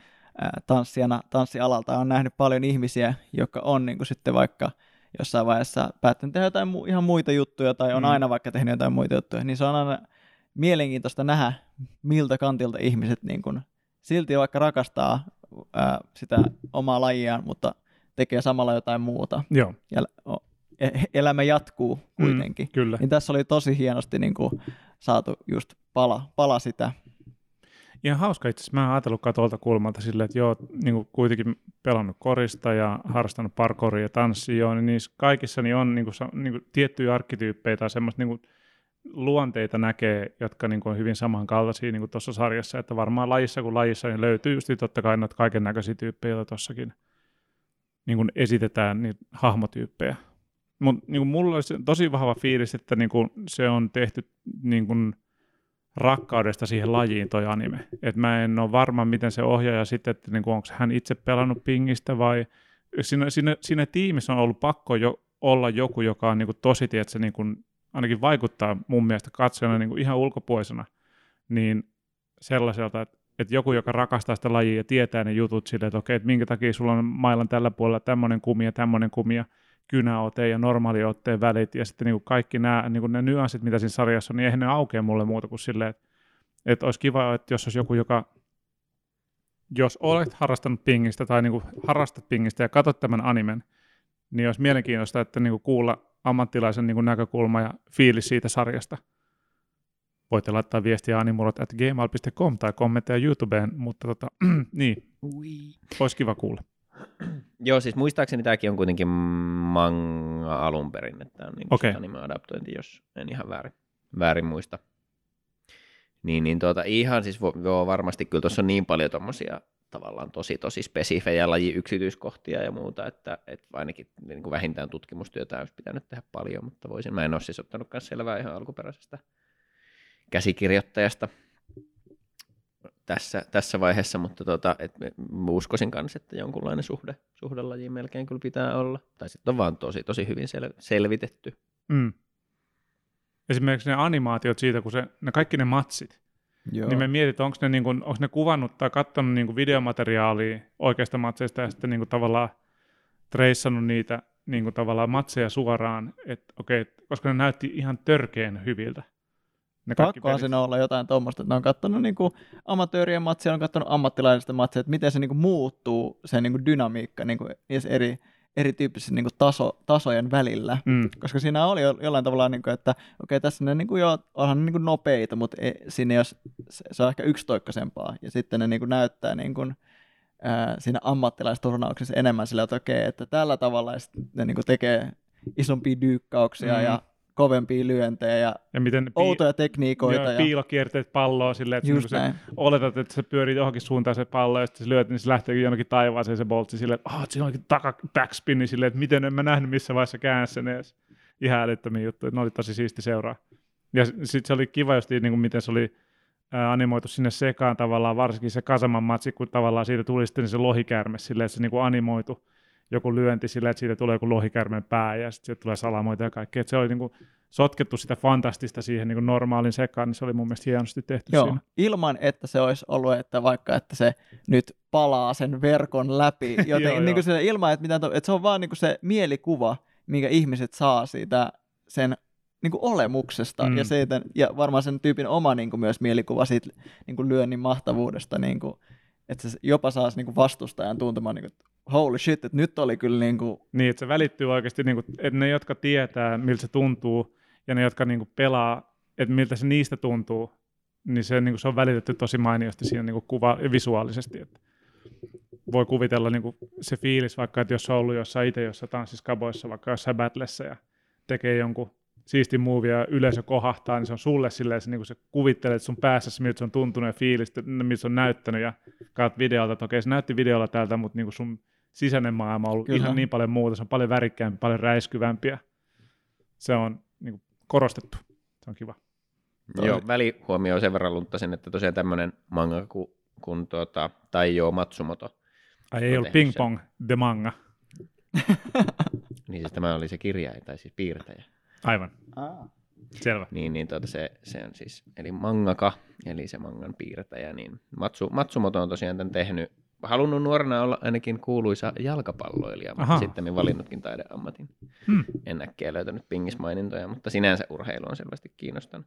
tanssijana, tanssialalta on nähnyt paljon ihmisiä, jotka on niin kuin sitten vaikka jossain vaiheessa päättänyt tehdä jotain mu- ihan muita juttuja tai on mm. aina vaikka tehnyt jotain muita juttuja, niin se on aina mielenkiintoista nähdä, miltä kantilta ihmiset niin kuin, silti vaikka rakastaa ää, sitä omaa lajiaan, mutta tekee samalla jotain muuta. Joo. Ja e, elämä jatkuu kuitenkin. Mm, kyllä. Niin tässä oli tosi hienosti niin kuin, saatu just pala, pala sitä ihan hauska itse asiassa. Mä en ajatellutkaan tuolta kulmalta silleen, että joo, niin kuitenkin pelannut korista ja harrastanut parkouria ja tanssia, joo, niin niissä kaikissa niin on niin kuin, niin kuin tiettyjä arkkityyppejä tai semmoista niin kuin, luonteita näkee, jotka niin kuin, on hyvin samankaltaisia niin tuossa sarjassa, että varmaan lajissa kuin lajissa niin löytyy just totta kai noita kaiken näköisiä tyyppejä, joita tuossakin niin kuin esitetään, niin hahmotyyppejä. Mutta niin mulla olisi tosi vahva fiilis, että niin kuin, se on tehty niin kuin, rakkaudesta siihen lajiin toi anime. Et mä en ole varma, miten se ohjaaja sitten, että niin onko hän itse pelannut pingistä vai siinä, siinä, siinä tiimissä on ollut pakko jo olla joku, joka on niin kuin tosi, että se niin kuin, ainakin vaikuttaa mun mielestä katsojana niin kuin ihan ulkopuolisena, niin sellaiselta, että, että joku, joka rakastaa sitä lajia ja tietää ne jutut silleen, että okei, että minkä takia sulla on mailan tällä puolella tämmöinen kumia, tämmöinen kumia, kynäote ja normaaliotteen välit ja sitten niin kuin kaikki nämä niin kuin ne nyanssit, mitä siinä sarjassa on, niin eihän ne aukea mulle muuta kuin silleen, että, että olisi kiva, että jos olisi joku, joka jos olet harrastanut pingistä tai niin kuin harrastat pingistä ja katsot tämän animen, niin olisi mielenkiintoista, että niin kuin kuulla ammattilaisen niin kuin näkökulma ja fiilis siitä sarjasta. Voitte laittaa viestiä animurot at gmail.com tai kommentteja YouTubeen, mutta tota, niin, olisi kiva kuulla. Joo, siis muistaakseni tämäkin on kuitenkin manga alun perin, että tämä on niin okay. anime-adaptointi, jos en ihan väärin, väärin muista. Niin, niin tuota, ihan siis joo, varmasti kyllä tuossa on niin paljon tuommoisia tavallaan tosi tosi spesifejä laji yksityiskohtia ja muuta, että, että ainakin niin kuin vähintään tutkimustyötä olisi pitänyt tehdä paljon, mutta voisin, mä en ole siis ottanut selvää ihan alkuperäisestä käsikirjoittajasta, tässä, tässä vaiheessa, mutta tota, et uskoisin kanssa, että jonkunlainen suhde, suhdelajiin melkein kyllä pitää olla. Tai sitten on vaan tosi, tosi hyvin sel, selvitetty. Mm. Esimerkiksi ne animaatiot siitä, kun se, ne kaikki ne matsit, Joo. niin me mietitään, onko ne, niin kuin, onko ne kuvannut tai katsonut niin kuin videomateriaalia oikeasta matseista ja sitten niin kuin tavallaan treissannut niitä niin kuin tavallaan matseja suoraan, että okei, koska ne näytti ihan törkeen hyviltä. Ne Pakkohan siinä olla jotain tuommoista, että ne on katsonut niin kuin amatöörien matsia, on katsonut ammattilaisista matsia, että miten se niin kuin muuttuu, se niin kuin dynamiikka niin kuin eri, erityyppisten niin kuin taso, tasojen välillä. Mm. Koska siinä oli jollain tavalla, niin kuin, että okei, okay, tässä ne niin kuin jo, onhan ne niin kuin nopeita, mutta ei, siinä jos, se, se on ehkä yksitoikkaisempaa. Ja sitten ne niin kuin näyttää niin kuin, ää, siinä ammattilaisturnauksessa enemmän sillä, että okei, okay, että tällä tavalla ne niin kuin tekee isompia dyykkauksia mm. ja kovempia lyöntejä ja, ja miten outoja pi- tekniikoita. Ja, ja piilokierteet palloa silleen, että niinku se, oletat, että se pyörii johonkin suuntaan se pallo, ja sitten se lyöt, niin se lähtee jonnekin taivaaseen se boltsi silleen, että oh, siinä onkin taka backspinni silleen, että miten en mä nähnyt missä vaiheessa käänsi sen edes. Ihan älyttömiä juttuja, ne oli tosi siisti seuraa. Ja sitten se oli kiva just niin kuin miten se oli animoitu sinne sekaan tavallaan, varsinkin se Kasaman matsi, kun tavallaan siitä tuli sitten se lohikärme silleen, että se niin kuin animoitu joku lyönti sillä, että siitä tulee joku lohikärmen pää ja sitten tulee salamoita ja kaikkea. Että se oli niin kuin sotkettu sitä fantastista siihen niin kuin normaalin sekaan, niin se oli mun mielestä hienosti tehty Joo, siinä. ilman että se olisi ollut, että vaikka että se nyt palaa sen verkon läpi, joten joo, niin kuin se, ilman, että, mitä, että se on vaan niin kuin se mielikuva, minkä ihmiset saa siitä sen niin kuin olemuksesta mm. ja, siitä, ja varmaan sen tyypin oma niin kuin myös mielikuva siitä niin kuin lyönnin mahtavuudesta, niin kuin, että se jopa saisi niin kuin vastustajan tuntemaan, niin kuin, holy shit, että nyt oli kyllä niin kuin... Niin, että se välittyy oikeasti, niin kuin, että ne, jotka tietää, miltä se tuntuu, ja ne, jotka niin kuin pelaa, että miltä se niistä tuntuu, niin se, niin kuin, se on välitetty tosi mainiosti siinä niin kuin kuva, visuaalisesti. Että voi kuvitella niin kuin se fiilis vaikka, että jos on ollut jossain itse jossain tanssiskaboissa, vaikka jossain battlessa ja tekee jonkun siisti movie ja yleisö kohahtaa, niin se on sulle silleen, että niin se kuvittelet sun päässä, miltä se on tuntunut ja fiilistä, miltä se on näyttänyt ja katsot videolta, että okei se näytti videolla tältä, mutta niin kuin sun sisäinen maailma on ollut Kyllä. ihan niin paljon muuta, se on paljon värikkäämpi, paljon räiskyvämpiä. Se on niin kuin, korostettu, se on kiva. Toi. Joo, välihuomio sen verran lunttasin, että tosiaan tämmöinen manga kuin, kun tuota, Taiyo Matsumoto. Ai ei ollut Ping Pong. The Manga. niin siis tämä oli se kirja, tai siis piirtäjä. Aivan. Ah. Selvä. Niin, niin tuota se, se on siis, eli mangaka, eli se mangan piirtäjä, niin Matsu, Matsumoto on tosiaan tämän tehnyt halunnut nuorena olla ainakin kuuluisa jalkapalloilija, mutta sitten valinnutkin taideammatin. Hmm. En äkkiä löytänyt pingismainintoja, mutta sinänsä urheilu on selvästi kiinnostanut.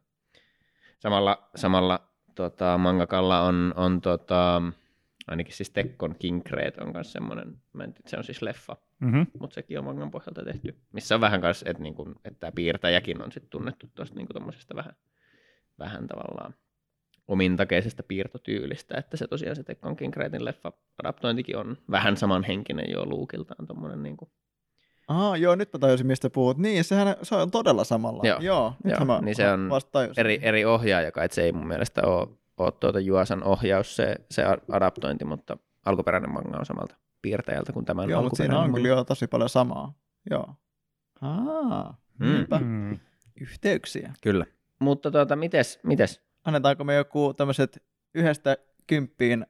Samalla, samalla tota, mangakalla on, on tota, ainakin siis Tekkon King Creed on myös semmoinen, mä en tiedä, se on siis leffa, mm-hmm. mutta sekin on mangan pohjalta tehty, missä on vähän kanssa, että, niinku, että tämä piirtäjäkin on sitten tunnettu tuosta niinku vähän, vähän tavallaan omintakeisesta piirtotyylistä, että se tosiaan se Tekkon King Creatin leffa adaptointikin on vähän samanhenkinen jo luukiltaan, tommonen niin kuin Ah, joo, nyt mä tajusin, mistä puhut. Niin, sehän se on todella samalla. Joo, joo, joo, mä niin se on eri, eri ohjaaja, et se ei mun mielestä ole, ole tuota Juasan ohjaus se, se adaptointi, mutta alkuperäinen manga on samalta piirtäjältä kuin tämän Joo, mutta siinä on kyllä jo tosi paljon samaa. Joo. Aa, Mm. Mm. Yhteyksiä. Kyllä. Mutta tuota, mites, mites? Annetaanko me joku tämmöiset yhdestä kymppiin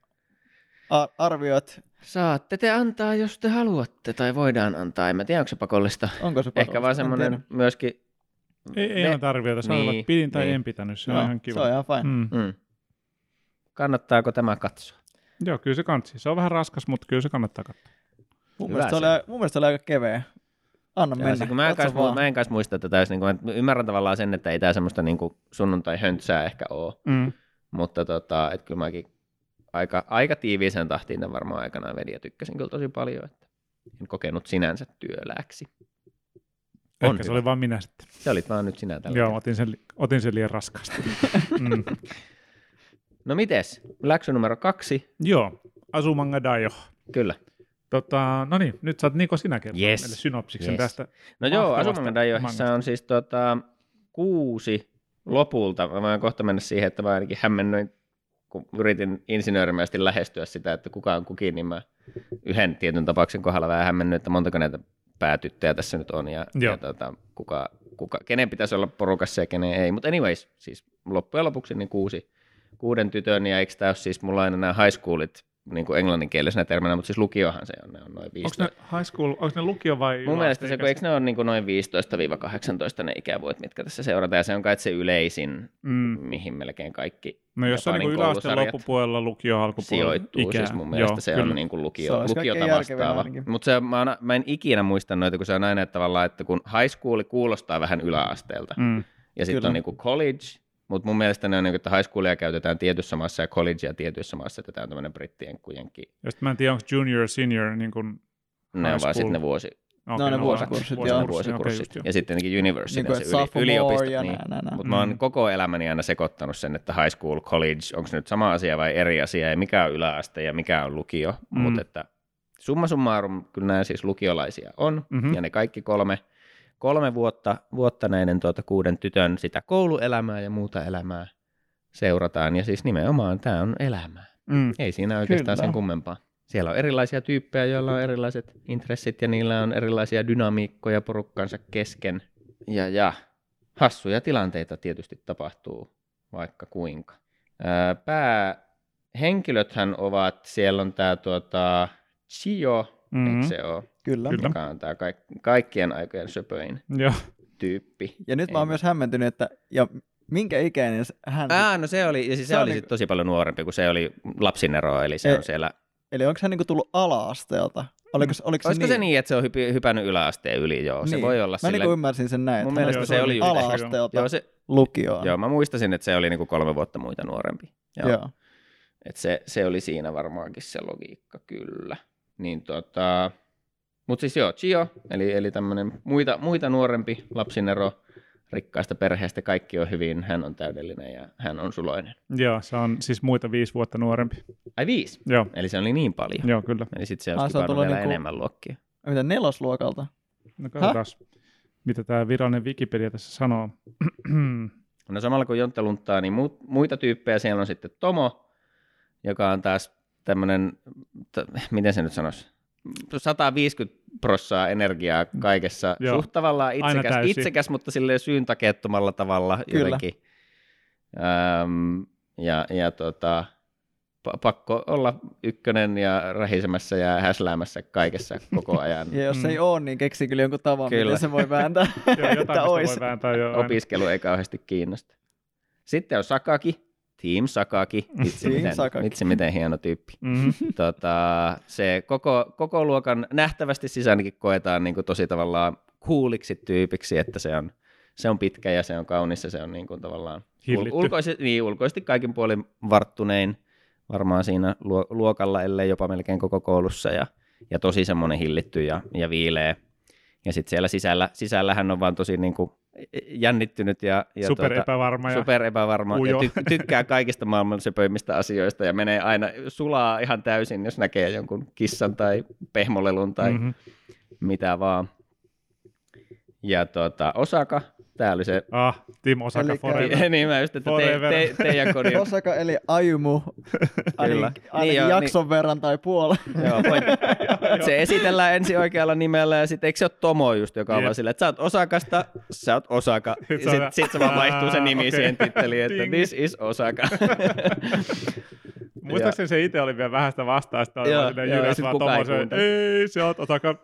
a- arviot? Saatte te antaa, jos te haluatte, tai voidaan antaa. En mä tiedä, onko se pakollista. Onko se Ehkä pakollista? vaan En semmoinen myöskin... Ei, ei Ne- anneta arvioita, saa Niin, pidin tai niin. en pitänyt, se Joo, on ihan kiva. Se on ihan fine. Mm. Mm. Kannattaako tämä katsoa? Joo, kyllä se kansi. Se on vähän raskas, mutta kyllä se kannattaa katsoa. Mun, mielestä se se. oli, mun mielestä se oli aika keveä. Anna Joo, mennä. se, kun mä, en vaan. mä en kanssa muista, että tämä olisi, niin kuin, ymmärrän tavallaan sen, että ei tämä semmoista niin kuin sunnuntai-höntsää ehkä ole, Mm. mutta tota, et kyllä mäkin aika, aika tiiviisen tahtiin tämän varmaan aikanaan vedin ja tykkäsin kyllä tosi paljon, että en kokenut sinänsä työlääksi. On Ehkä se hyvä. oli vain minä sitten. Se olit vaan nyt sinä tällä Joo, kertaa. otin sen, otin sen liian raskaasti. mm. No mites? Läksy numero kaksi. Joo, Asumanga Daio. Kyllä. Tota, no niin, nyt saat Niko sinä kertoa Yes. meille synopsiksen Yes. tästä. No joo, Asumangan Daioissa on siis tota, kuusi lopulta. Mä voin kohta mennä siihen, että mä ainakin hämmennyin, kun yritin insinöörimäisesti lähestyä sitä, että kuka on kukin, niin mä yhden tietyn tapauksen kohdalla vähän hämmennyt, että montako näitä päätyttöjä tässä nyt on ja, Joo. ja tota, kuka, kuka, kenen pitäisi olla porukassa ja kenen ei. Mutta anyways, siis loppujen lopuksi niin kuusi, kuuden tytön ja eikö tämä ole siis mulla aina nämä high schoolit niin kuin englanninkielisenä terminä, mutta siis lukiohan se on, ne on noin Onko 15. ne high school, onko ne lukio vai Mun mielestä se, kun eikö ne ole niin kuin noin 15-18 ne ikävuodet, mitkä tässä seurataan, ja se on kai se yleisin, Mm. mihin melkein kaikki No jos se on niin yläasteen loppupuolella, lukio alkupuolella sijoittuu. ikää. Siis mun mielestä Joo, se kyllä. on niin kuin Se lukio, olisi lukiota vastaava. Mutta mä, oon- mä en ikinä muista noita, kun se on aina että tavallaan, että kun high school kuulostaa vähän yläasteelta, Mm. ja sitten on niin kuin college, mutta mun mielestä ne on niin kuin, että high schoolia käytetään tietyssä maassa ja collegea tietyissä maassa, että tämä on tämmöinen brittien kujenkin. Ja sitten mä en tiedä, onko junior, senior, niin kuin, Ne High on vaan sitten ne vuosi, okay, ne no vuosikurssit, vuosikurssit, joo. ne vuosikurssit, just, ja sitten ainakin university, Niin se yli, yliopistot. ja niin. Mutta mä oon Mm. koko elämäni aina sekoittanut sen, että high school, college, onko se nyt sama asia vai eri asia, ja mikä on yläaste ja mikä on lukio. Mm. Mutta että summa summarum, kyllä nämä siis lukiolaisia on, Mhm. ja ne kaikki kolme, kolme vuotta, vuotta näiden tuota kuuden tytön sitä kouluelämää ja muuta elämää seurataan, ja siis nimenomaan tämä on elämää. Mm. Ei siinä oikeastaan Kyllä. sen kummempaa. Siellä on erilaisia tyyppejä, joilla on erilaiset intressit ja niillä on erilaisia dynamiikkoja porukkansa kesken. Ja, ja hassuja tilanteita tietysti tapahtuu vaikka kuinka. Ää, päähenkilöthän ovat, siellä on tämä tuota, Chio, Mhm. eikö se ole, Kyllä. Kyllä. joka on tämä kaik- kaikkien aikojen söpöin Joo. tyyppi. Ja nyt mä Ei oon myös hämmentynyt, että ja minkä ikäinen se- hän... Ää, no se oli, ja siis se, Se oli niinku- sit tosi paljon nuorempi, kun se oli lapsinero, eli se Ei, on siellä Eli onko hän niinku tullut ala-asteelta? Oliko, se- oliko se Olisiko niin? se niin, että se on hypi, hypännyt yläasteen yli? Joo, se Niin. voi olla Mä sillä. niinku ymmärsin sen näin, Mun että mielestä hänestä se oli ala-asteelta Joo, se, lukioon. joo, mä muistasin, että se oli niinku kolme vuotta muita nuorempi. Joo. Joo. Et se, se oli siinä varmaankin se logiikka, kyllä. Niin tota, mutta siis joo, Chio, eli, eli tämmöinen muita, muita nuorempi lapsinero rikkaasta perheestä, kaikki on hyvin, hän on täydellinen ja hän on suloinen. Joo, se on siis muita viisi vuotta nuorempi. Ai viisi, Joo, eli se oli niin paljon. joo kyllä. Eli sitten se Ah, se vielä niinku- enemmän luokkia. Mitä nelosluokalta? No katsotaan, mitä tämä virallinen Wikipedia tässä sanoo. No samalla kun Jontta lunttaa, niin mu- muita tyyppejä siellä on sitten Tomo, joka on taas tämmöinen, t- miten se nyt sanoisi, 150 prossaa energiaa kaikessa. Joo. Suht tavallaan itsekäs, itsekäs mutta silleen syyntakeettomalla tavalla Kyllä. jotenkin. Öm, ja ja tota, pa- pakko olla ykkönen ja rähisemässä ja häsläämässä kaikessa koko ajan. Ja jos Mm. ei oo, niin keksi kyllä jonkun tavan, Kyllä. miten se voi vääntää, Joo, jotain voi vääntää jo. Opiskelu ei kauheasti kiinnosta. Sitten on Sakaki, Team Sakaki, vitsi Team miten, Sakaki. vitsi miten hieno tyyppi. Mhm. tota, se koko, koko luokan nähtävästi ainakin koetaan niin kuin tosi tavallaan kuuliksi tyypiksi, että se on, se on pitkä ja se on kaunis ja se on niin kuin tavallaan Hillitty. ulkoisesti, niin, ulkoisesti kaikin puolin varttunein varmaan siinä luo, luokalla, ellei jopa melkein koko koulussa ja, ja tosi semmoinen hillitty ja, ja viileä. Ja sitten siellä sisällä, sisällähän on vaan tosi niin kuin jännittynyt ja, ja Super tuota, epävarma. Ja... super epävarma ja ty- tykkää kaikista maailman söpöimmistä asioista ja menee aina, sulaa ihan täysin, jos näkee jonkun kissan tai pehmolelun tai Mhm. mitä vaan. Ja tuota, Osaka, tää oli se, Ah, Tim Osaka Elikkä- forever. niin mä just, että te, Forever. te, teidän kodin, Osaka eli ainakin, Kyllä. ainakin Niin joo, jakson verran tai puolen. Joo, voin. se esitellään ensin oikealla nimellä ja sitten eikö se ole Tomo just, joka on Jep. vaan silleen, että sä oot Osakasta, sä oot Osaka. Sit se Sitten sit se vaan vaihtuu se nimi Aa, siihen titteliin, että Ding. this is Osaka. Muistaakseni se itse oli vielä vähän sitä vastaan, että oli Joo, vaan joo, jyräs sit vaan kukaan ei tommosen, kuuntele. ei, se oot Osaka.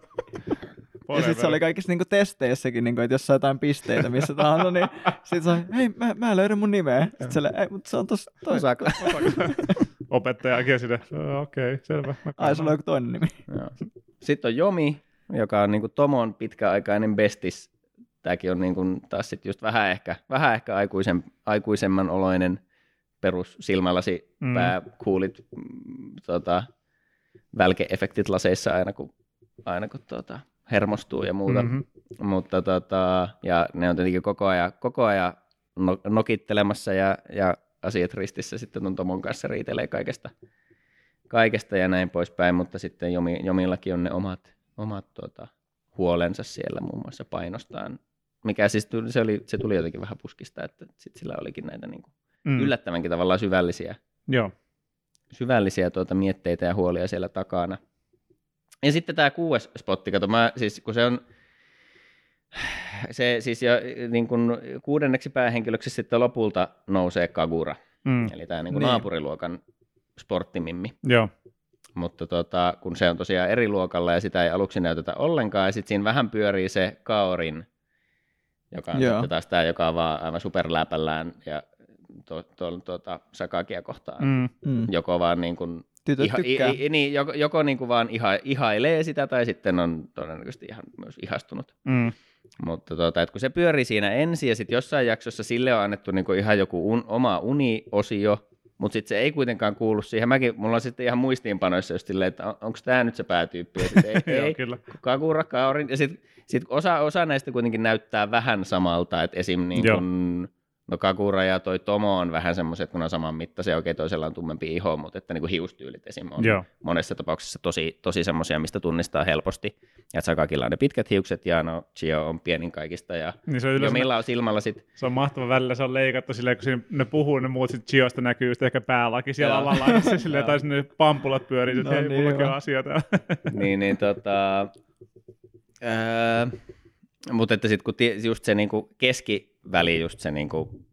Ja sitten se oli kaikissa niinku testeissäkin, niinku, että jos saa jotain pisteitä missä tahansa, niin sitten se on, hei, mä, mä löydän mun nimeä. Sitten se ei, mutta se on tossa toi. Osaka. Opettajakin sinne, "Joo, okei, selvä. mä Ai, sulla on joku toinen nimi. Joo. Sitten on Jomi, joka on niinku Tomon pitkäaikainen bestis. Tämäkin on niinku taas sit just vähän ehkä, vähän ehkä aikuisen, aikuisemman oloinen perus silmälasi, Mm. mm. pääkuulit, mm, tota, välkeefektit laseissa aina kun, aina kun tota, hermostuu ja muuta. Mhm. Mm-hmm. Mutta tota, ja ne on tietenkin koko ajan, koko ajan no- nokittelemassa ja, ja asiat ristissä sitten ton Tomon kanssa riitelee kaikesta, kaikesta ja näin poispäin, mutta sitten Jomi, Jomillakin on ne omat, omat tuota, huolensa siellä muun muassa painostaan, mikä siis tuli, se, oli, se tuli jotenkin vähän puskista, että sit sillä olikin näitä niin kuin Mm. yllättävänkin tavallaan syvällisiä, Joo. syvällisiä tuota mietteitä ja huolia siellä takana. Ja sitten tämä kuudes spotti, kato, mä, siis kun se on, se siis jo, niin kun kuudenneksi päähenkilöksi sitten lopulta nousee Kagura, Mm. eli tämä niin Niin. naapuriluokan sporttimimmi. Joo. Mutta tota, kun se on tosiaan eri luokalla ja sitä ei aluksi näytetä ollenkaan, ja sitten siinä vähän pyörii se Kaorin, joka on Joo. sitten taas tämä, joka on vaan aivan superläpällään ja to, to, tuota, Sakakia kohtaan. Mm. Mm. Joko vaan niin kuin, Tytöt iha, tykkää. i, i, niin, joko, joko niin kuin vaan iha, ihailee sitä tai sitten on todennäköisesti ihan myös ihastunut. Mm. Mutta tota, et kun se pyörii siinä ensin ja sitten jossain jaksossa sille on annettu niinku ihan joku un, oma uni-osio, mutta sitten se ei kuitenkaan kuulu siihen. Mäkin, mulla on sitten ihan muistiinpanoissa just silleen, että on, onko tämä nyt se päätyyppi. Ja sit ei, ei, kyllä. Kagura, Kaorin. Ja sitten sit osa, osa näistä kuitenkin näyttää vähän samalta, että esim. Niin Joo. No Kagura ja toi Tomo on vähän semmoiset, kun on saman mittaisia, okei toisella on tummempi iho, mutta että niin kuin hiustyylit esim. on Joo. monessa tapauksessa tosi, tosi semmoisia, mistä tunnistaa helposti. Ja Sakakilla on ne pitkät hiukset ja no Chio on pienin kaikista ja Niin se on yleensä Jomilla on silmällä sit, Se on mahtava välillä, se on leikattu silleen, kun ne puhuu, ne muut sit Giosta näkyy just ehkä päälaki siellä ja se silleen, tai sinne pampulat pyörii, että No hei, niin, mullakin on täällä. niin, niin tota, ää, mutta että sitten kun tie, just se niinku keskiväli, just se niinku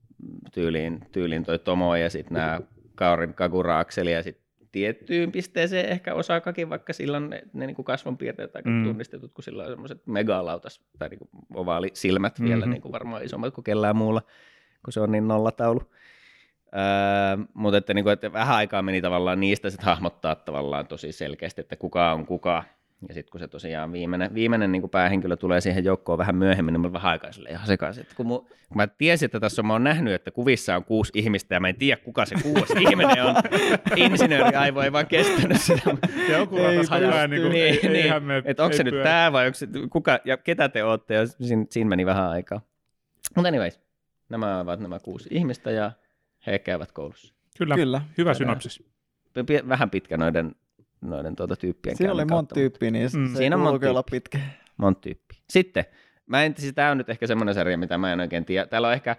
tyyliin, tyyliin toi Tomo ja sitten nämä Kaurin Kagura-akseli ja sitten tiettyyn pisteeseen ehkä Osakakin, vaikka sillä on ne, ne niinku kasvonpiirteet aika Mm. tunnistetut, kun sillä on semmoiset megalautas tai niinku ovaalisilmät mm-hmm. vielä Mhm. niinku varmaan isommat kuin kellään muulla, kun se on niin nollataulu. Öö, mutta että, niinku, että vähän aikaa meni tavallaan niistä sit hahmottaa tavallaan tosi selkeästi, että kuka on kuka. Ja sitten kun se tosiaan viimeinen, viimeinen niin päähenkilö tulee siihen joukkoon vähän myöhemmin, niin mä vähän aikaa silleen ihan sekaisin. Kun, mu, kun mä tiesin, että tässä on, mä oon nähnyt, että kuvissa on kuusi ihmistä ja mä en tiedä, kuka se kuusi ihminen on. Insinööriaivo ei vaan kestänyt sitä. Joku Ei hajaa, niin kuin, niin, ei, niin. eihän me, että onko se nyt tämä vai onko se, kuka, ja ketä te ootte, ja siinä, siinä meni vähän aikaa. Mutta anyways, nämä ovat nämä kuusi ihmistä ja he käyvät koulussa. Kyllä, Kyllä. hyvä synopsis. Vähän pitkä noiden, noiden tuota tyyppien Siinä oli monta tyyppiä, niin Mm. mm. Siinä on monta olla pitkä. Monta tyyppiä. Sitten, mä en, siis tämä on nyt ehkä semmoinen sarja, mitä mä en oikein tiedä. Täällä on ehkä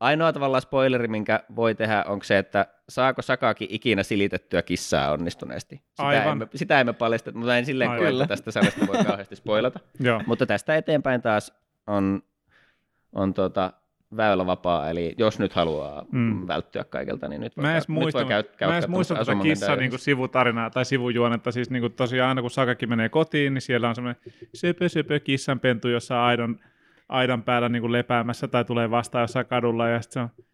ainoa tavallaan spoileri, minkä voi tehdä, onko se, että saako Sakaki ikinä silitettyä kissaa onnistuneesti. Sitä, Aivan. emme, sitä emme paljasta, mutta en silleen Aivan. koe, että Kyllä. tästä sarjasta voi kauheasti spoilata. Joo. Mutta tästä eteenpäin taas on, on tuota, väylä vapaa, eli jos nyt haluaa Mm. välttyä kaikelta, niin nyt voi, Mä edes käy, nyt voi käy, mä en käyttää muistanut tätä kissan Diaries. niin sivutarinaa tai sivujuonetta. Siis niin kuin tosiaan aina kun Sakaki menee kotiin, niin siellä on semmoinen söpö söpö kissanpentu, jossa aidan, aidan päällä niin kuin lepäämässä tai tulee vastaan jossain kadulla ja sitten se on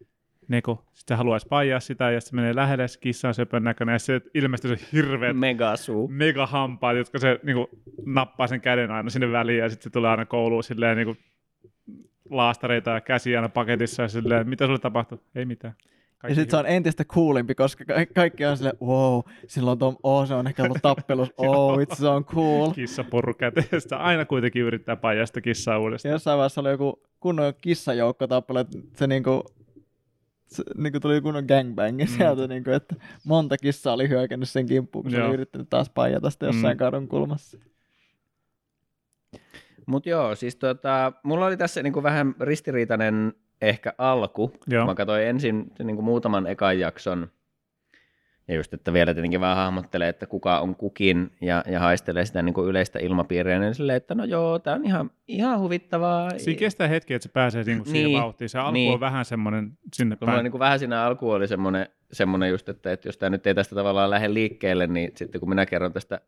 Neko, sitten haluaisi paijaa sitä ja sitten se menee lähelle, se kissa on söpön näköinen ja se ilmestyy se hirveät Megasuu. megahampaat, jotka se niin kuin, nappaa sen käden aina sinne väliin ja sitten se tulee aina kouluun silleen niin kuin, laastareita ja käsiä aina paketissa ja silleen, mitä sulle tapahtuu? Ei mitään. ja sitten se on entistä coolimpi, koska ka- kaikki on silleen, wow, silloin Tom, oh, se on ehkä ollut tappelus, oh, itse se on cool. Kissaporu käteestä. Aina kuitenkin yrittää paijasta kissaa Ja uudestaan. jossain vaiheessa oli joku kunnon kissajoukko tappelu, että se niinku, se, niinku tuli kunnon gangbang mm. sieltä, niinku, että monta kissaa oli hyökännyt sen kimppuun, kun se oli yrittänyt taas paijata sitä jossain Mm. kadun kulmassa. Mutta joo, siis tota, mulla oli tässä niinku vähän ristiriitainen ehkä alku. Joo. Mä katsoin ensin niinku muutaman ekan jakson. Ja just, että vielä tietenkin vähän hahmottelee, että kuka on kukin ja, ja haistelee sitä niinku yleistä ilmapiiriä. Niin silleen, että no joo, tää on ihan, ihan huvittavaa. Siinä kestää hetki, että se pääsee niinku siihen Niin. vauhtiin. Se alku Niin. on vähän semmoinen sinne Kun päin. niin kuin vähän siinä alku oli semmoinen, semmoinen just, että, että jos tämä nyt ei tästä tavallaan lähde liikkeelle, niin sitten kun minä kerron tästä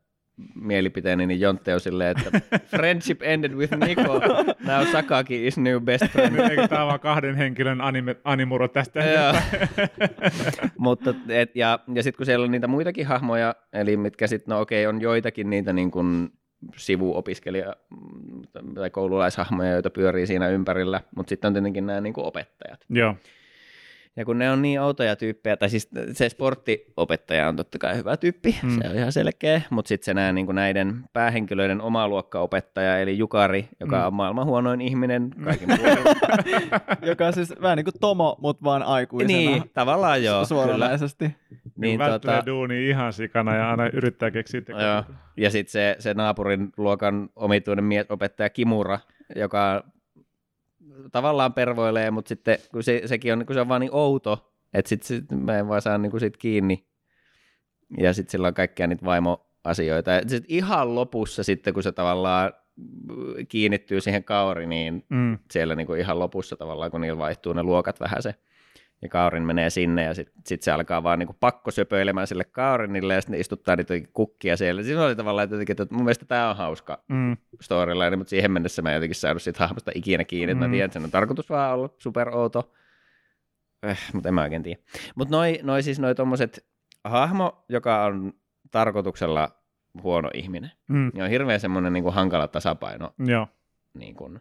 mielipiteeni, niin Jontte on silleen, että friendship ended with Nico, now Sakaki is new best friend. Eikö tämä vaan kahden henkilön anime, animuro tästä? Mutta, et, ja, ja sitten kun siellä on niitä muitakin hahmoja, eli mitkä sitten, no okei, on joitakin niitä niin kuin sivuopiskelija- tai koululaishahmoja, joita pyörii siinä ympärillä, mutta sitten on tietenkin nämä niin kuin opettajat. Joo. Ja kun ne on niin outoja tyyppejä, tai siis se sporttiopettaja on totta kai hyvä tyyppi, Mm. se on ihan selkeä, mutta sitten se nää, niin näiden päähenkilöiden oma luokkaopettaja, eli Jukari, joka Mm. on maailman huonoin ihminen kaikin puolin. Joka on siis vähän niin kuin Tomo, mutta vaan aikuisena. niin, tavallaan joo, kyllä. suoranaisesti. Niin, Niin, tota, duunia ihan sikana ja aina yrittää keksiä joo. tekoja. Ja sitten se, se naapurin luokan omituinen miesopettaja Kimura, joka tavallaan pervoilee, mutta sitten kun se, sekin on, kun se on vaan niin outo, että sitten sit, mä en vaan saa niin sit kiinni. Ja sitten sillä on kaikkia niitä vaimoasioita. Ja sitten ihan lopussa sitten, kun se tavallaan kiinnittyy siihen kauri, niin Mm. siellä niin kuin ihan lopussa tavallaan, kun niillä vaihtuu ne luokat vähän se, ja Kaurin menee sinne ja sitten sit se alkaa vaan niin kuin pakko söpöilemään sille Kaurinille ja sitten ne istuttaa niitä kukkia siellä. Siinä oli tavallaan jotenkin, että mun mielestä tämä on hauska Mm. storyline, mutta siihen mennessä mä en jotenkin saanut siitä hahmosta ikinä kiinni. Mm. Mä tiedän, että sen on tarkoitus vaan olla super outo, eh, mutta en mä oikein tiedä. Mutta noi, noi siis noi tommoset hahmo, joka on tarkoituksella huono ihminen, Mm. niin on hirveän semmoinen niin kuin hankala tasapaino Joo. niin kun.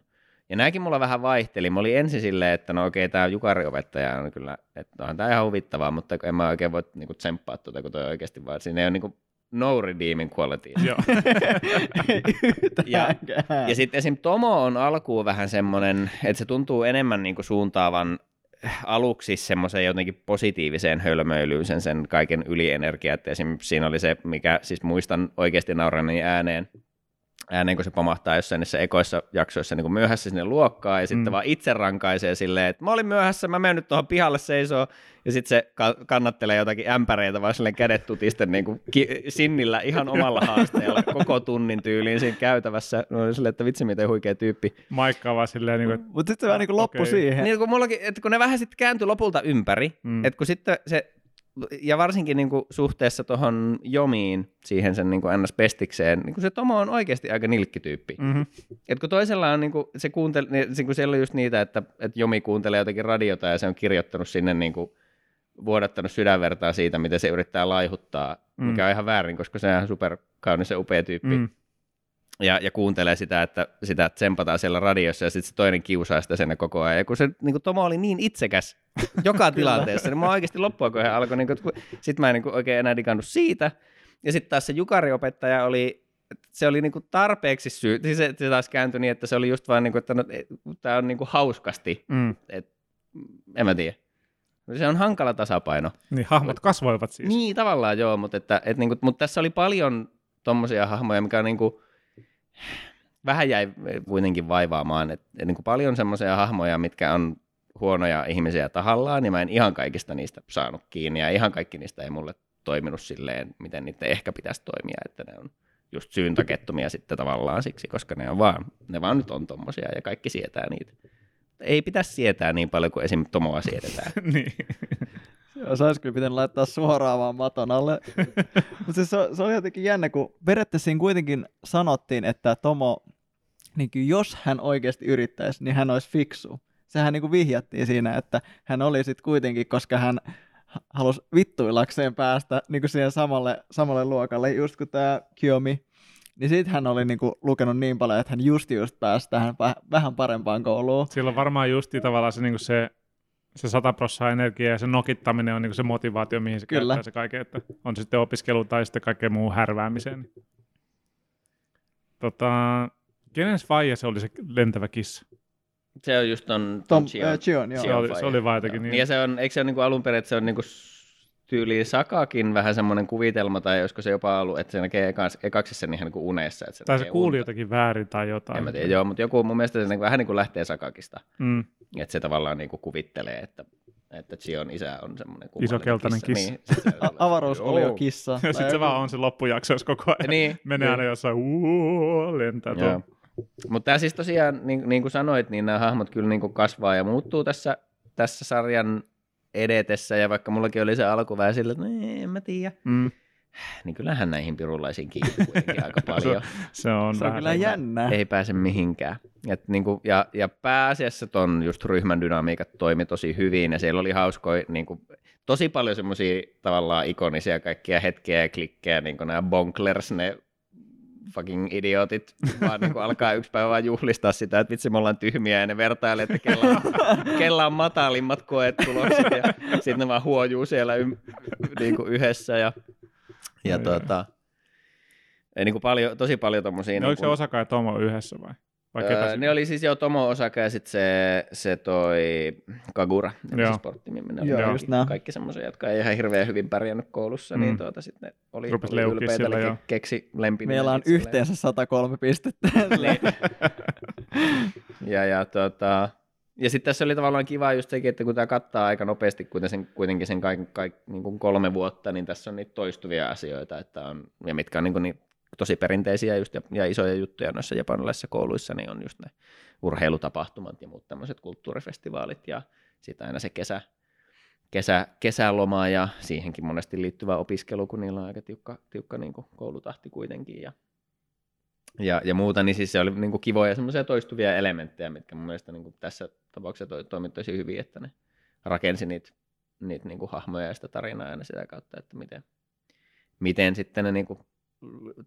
Ja nämäkin mulla vähän vaihteli. Mä olin ensin silleen, että no okei, tämä Jukari-opettaja on kyllä, että on tämä ihan huvittavaa, mutta en mä oikein voi niin kuin, tsemppaa tuota, kun toi oikeasti vaan, siinä ei ole niin kuin, no redeeming quality. Joo. Yhtäänkään. Ja sitten esim. Tomo on alkuun vähän semmoinen, että se tuntuu enemmän niin kuin suuntaavan aluksi semmoiseen jotenkin positiiviseen hölmöilyyn sen, sen kaiken ylienergia, että esim. siinä oli se, mikä siis muistan oikeasti naurani ääneen, ääneen, kun se pamahtaa jossain niissä ekoissa jaksoissa niin kuin myöhässä sinne luokkaan, ja sitten Mm. vaan itse rankaisee silleen, että mä olin myöhässä, mä menen nyt tuohon pihalle seisoo, ja sitten se ka- kannattelee jotakin ämpäreitä vaan silleen kädet tutisten niin kuin ki- sinnillä ihan omalla haasteella koko tunnin tyyliin siinä käytävässä. No oli silleen, että vitsi miten huikea tyyppi. Maikkaa vaan silleen, niin kuin, Mutta sitten vähän niin kuin loppu Okei. siihen. Niin kun, mullakin, että kun ne vähän sitten kääntyi lopulta ympäri, mm. että kun sitten se, ja varsinkin niin kuin suhteessa tuohon Jomiin, siihen sen niin kuin NS-pestikseen, niin kuin se Tomo on oikeasti aika nilkkityyppi. Mm. mm-hmm. Et kun toisella on, niin kuin, se kuuntele, niin, kun siellä on just niitä, että, että Jomi kuuntelee jotakin radiota ja se on kirjoittanut sinne niin kuin, vuodattanut sydänvertaa siitä, miten se yrittää laihuttaa, Mm. mikä on ihan väärin, koska se on super kaunis ja upea tyyppi. Mm. Ja, ja kuuntelee sitä, että sitä tsempataan siellä radiossa ja sitten se toinen kiusaa sitä sen koko ajan. Ja kun se niin kuin Tomo oli niin itsekäs joka tilanteessa, niin mä oikeasti loppua kohden alkoi, niin kuin, sit mä en niin kuin oikein enää digannut siitä. Ja sitten taas se Jukari-opettaja oli, se oli niin kuin tarpeeksi syy, siis se, se taas kääntyi niin, että se oli just vaan niin kuin, että no, tämä on niin kuin hauskasti, Mm. en mä tiedä. Se on hankala tasapaino. Niin hahmot kasvoivat siis. Niin, tavallaan joo, mutta, että, et, niinku, mutta tässä oli paljon tommosia hahmoja, mikä on niinku, vähän jäi kuitenkin vaivaamaan. Et, et, niinku, paljon semmoisia hahmoja, mitkä on huonoja ihmisiä tahallaan, niin mä en ihan kaikista niistä saanut kiinni, ja ihan kaikki niistä ei mulle toiminut silleen, miten niitä ehkä pitäisi toimia, että ne on just syyntakettomia sitten tavallaan siksi, koska ne on vaan, ne vaan nyt on tommosia, ja kaikki sietää niitä. Ei pitäisi sietää niin paljon kuin esim. Tomoa siedetään. niin. Joo, se olisi kyllä pitänyt laittaa suoraan vaan maton alle. Mutta siis se, se oli jotenkin jännä, kun periaatteessa siinä kuitenkin sanottiin, että Tomo, niin kyllä jos hän oikeasti yrittäisi, niin hän olisi fiksu. Sehän niin kuin vihjattiin siinä, että hän oli sitten kuitenkin, koska hän halusi vittuillakseen päästä niin kuin siihen samalle, samalle luokalle, just kuin tämä Kyomi. Niin sitten hän oli niin kuin lukenut niin paljon, että hän just just pääsi tähän väh- vähän parempaan kouluun. Silloin varmaan justi tavallaan se, niin se se 100 prosenttia energiaa ja se nokittaminen on niin se motivaatio, mihin se Kyllä. käyttää se kaiken, että on se sitten opiskelu tai sitten kaikkeen muuhun härväämiseen. niin. Tota, kenen faija se oli se lentävä kissa? Se on just ton, Tom, ton Chion. äh, Chion, joo. Se oli, se oli vaan jotenkin niin. Ja se on, eikö se ole niinku alun perin, että se on niinku s- tyyliin Sakakin vähän semmoinen kuvitelma, tai olisiko se jopa ollut, että se näkee ekaks, ekaksissa ihan niinku unessa. Että se tai se kuuli unta. jotakin väärin tai jotain. En mä tiedä, joo, mutta joku mun mielestä se niinku vähän niin kuin lähtee Sakakista. Mm. Että se tavallaan niinku kuvittelee, että, että Chion isä on semmoinen Iso keltainen kissa. Niin, sit se on A- avaruus oli jo Joo. kissa. Ja sitten se vaan on se loppujakso, jos koko ajan Niin, menee aina jossain uuu, lentää. Mutta tämä siis tosiaan, niin, niin kuin sanoit, niin nämä hahmot kyllä niin kuin kasvaa ja muuttuu tässä, tässä sarjan edetessä, ja vaikka mullakin oli se alku vähän sillä, että no, en mä tiedä, Mm. niin kyllähän näihin pirulaisiin kiinni kuitenkin aika paljon. Se on, Se on kyllä jännää. Ei pääse mihinkään. Et niinku, ja, ja pääasiassa ton just ryhmän dynamiikat toimi tosi hyvin, ja siellä oli hauskoja, niinku, tosi paljon semmoisia tavallaan ikonisia kaikkia hetkiä ja klikkejä, niin kuin nämä bonklers, ne fucking idiotit, vaan niin alkaa yksi päivä vaan juhlistaa sitä, että vitsi me ollaan tyhmiä ja ne vertailee, että kella on, kella on matalimmat koetulokset ja sitten ne vaan huojuu siellä ym, niin kuin yhdessä ja, ja Ai tuota, ei niin kuin paljon, tosi paljon tommosia. No, oliko se niin Osaka ja Tomo yhdessä vai? Öö, ne oli siis jo Tomo Osaka ja sitten se, se toi Kagura, Joo. Ne oli Joo, kaikki, just nää. kaikki semmoisia, jotka ei ihan hirveän hyvin pärjännyt koulussa, Mm. niin tuota, sitten ne oli, Rupes oli ylpeitä, sillä, ke- keksi lempinimen Meillä on yhteensä 103 pistettä. Niin. ja, ja, tota, ja sitten tässä oli tavallaan kiva just sekin, että kun tämä kattaa aika nopeasti kuitenkin sen, kuitenkin sen kaik, kaik, niin kuin kolme vuotta, niin tässä on niitä toistuvia asioita, että on, ja mitkä on niin kuin niin, tosi perinteisiä just ja, ja isoja juttuja noissa japanilaisissa kouluissa, niin on just ne urheilutapahtumat ja muut tämmöiset kulttuurifestivaalit ja sitten aina se kesä, kesä, kesäloma ja siihenkin monesti liittyvä opiskelu, kun niillä on aika tiukka, tiukka niin kuin koulutahti kuitenkin ja, ja, ja muuta, niin siis se oli niin kuin kivoja semmoisia toistuvia elementtejä, mitkä mun mielestä niin kuin tässä tapauksessa toi, toimi tosi hyvin, että ne rakensi niitä, niitä niin kuin hahmoja ja sitä tarinaa aina sitä kautta, että miten, miten sitten ne niin kuin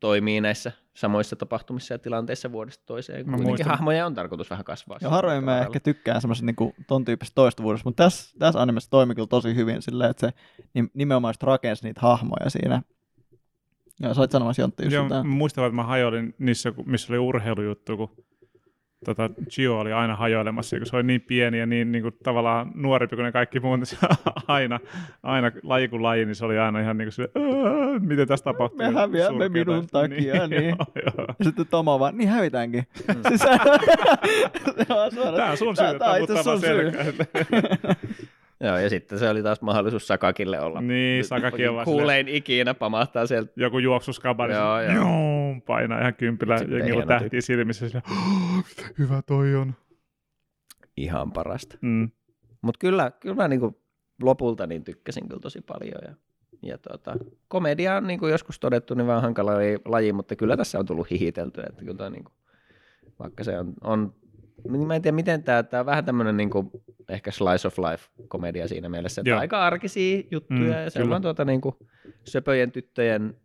toimii näissä samoissa tapahtumissa ja tilanteissa vuodesta toiseen. Mä Kuitenkin muistan- hahmoja on tarkoitus vähän kasvaa. Ja harvoin mä ehkä tykkään semmoisen niinku, ton tyyppisestä toistuvuudesta, mutta tässä, tässä animessa toimi kyllä tosi hyvin silleen, että se nim- nimenomaan rakensi niitä hahmoja siinä. Ja sä olit sanomassa Jontti just Joo, muistan, että mä hajoilin niissä, kun- missä oli urheilujuttu, kun tota, Gio oli aina hajoilemassa, kun se oli niin pieni ja niin, niin kuin, tavallaan nuorempi kuin ne kaikki muut, niin se aina, aina laji kuin laji, niin se oli aina ihan niin kuin se, "Ää, miten tässä tapahtuu. Me häviämme minun takia, niin. joo, joo. Ja sitten Tomo vaan, niin hävitäänkin. Mm. Siis, se on suora- Tämä on sun syy, Tää- tää on itse sun syy. Joo, ja sitten se oli taas mahdollisuus Sakakille olla Niin, Sakakin on kuulein ikinä pamahtaa sieltä. joku juoksuskabari, Joo, joo, joo. painaa ihan kympillä, jengillä tähtiä silmissä, sillä, "Miten hyvä toi on. Ihan parasta. Mm. Mutta kyllä, kyllä mä niinku lopulta niin tykkäsin kyllä tosi paljon. Ja, ja tota, komedia on niin kuin joskus todettu, niin vähän hankala laji- mutta kyllä tässä on tullut hihiteltyä. Että kyllä niinku, vaikka se on, on niin mä en tiedä miten tämä, tämä on vähän tämmöinen niin kuin, ehkä slice of life komedia siinä mielessä, että Joo. aika arkisia juttuja Mm, ja se on tuota niin kuin, söpöjen tyttöjen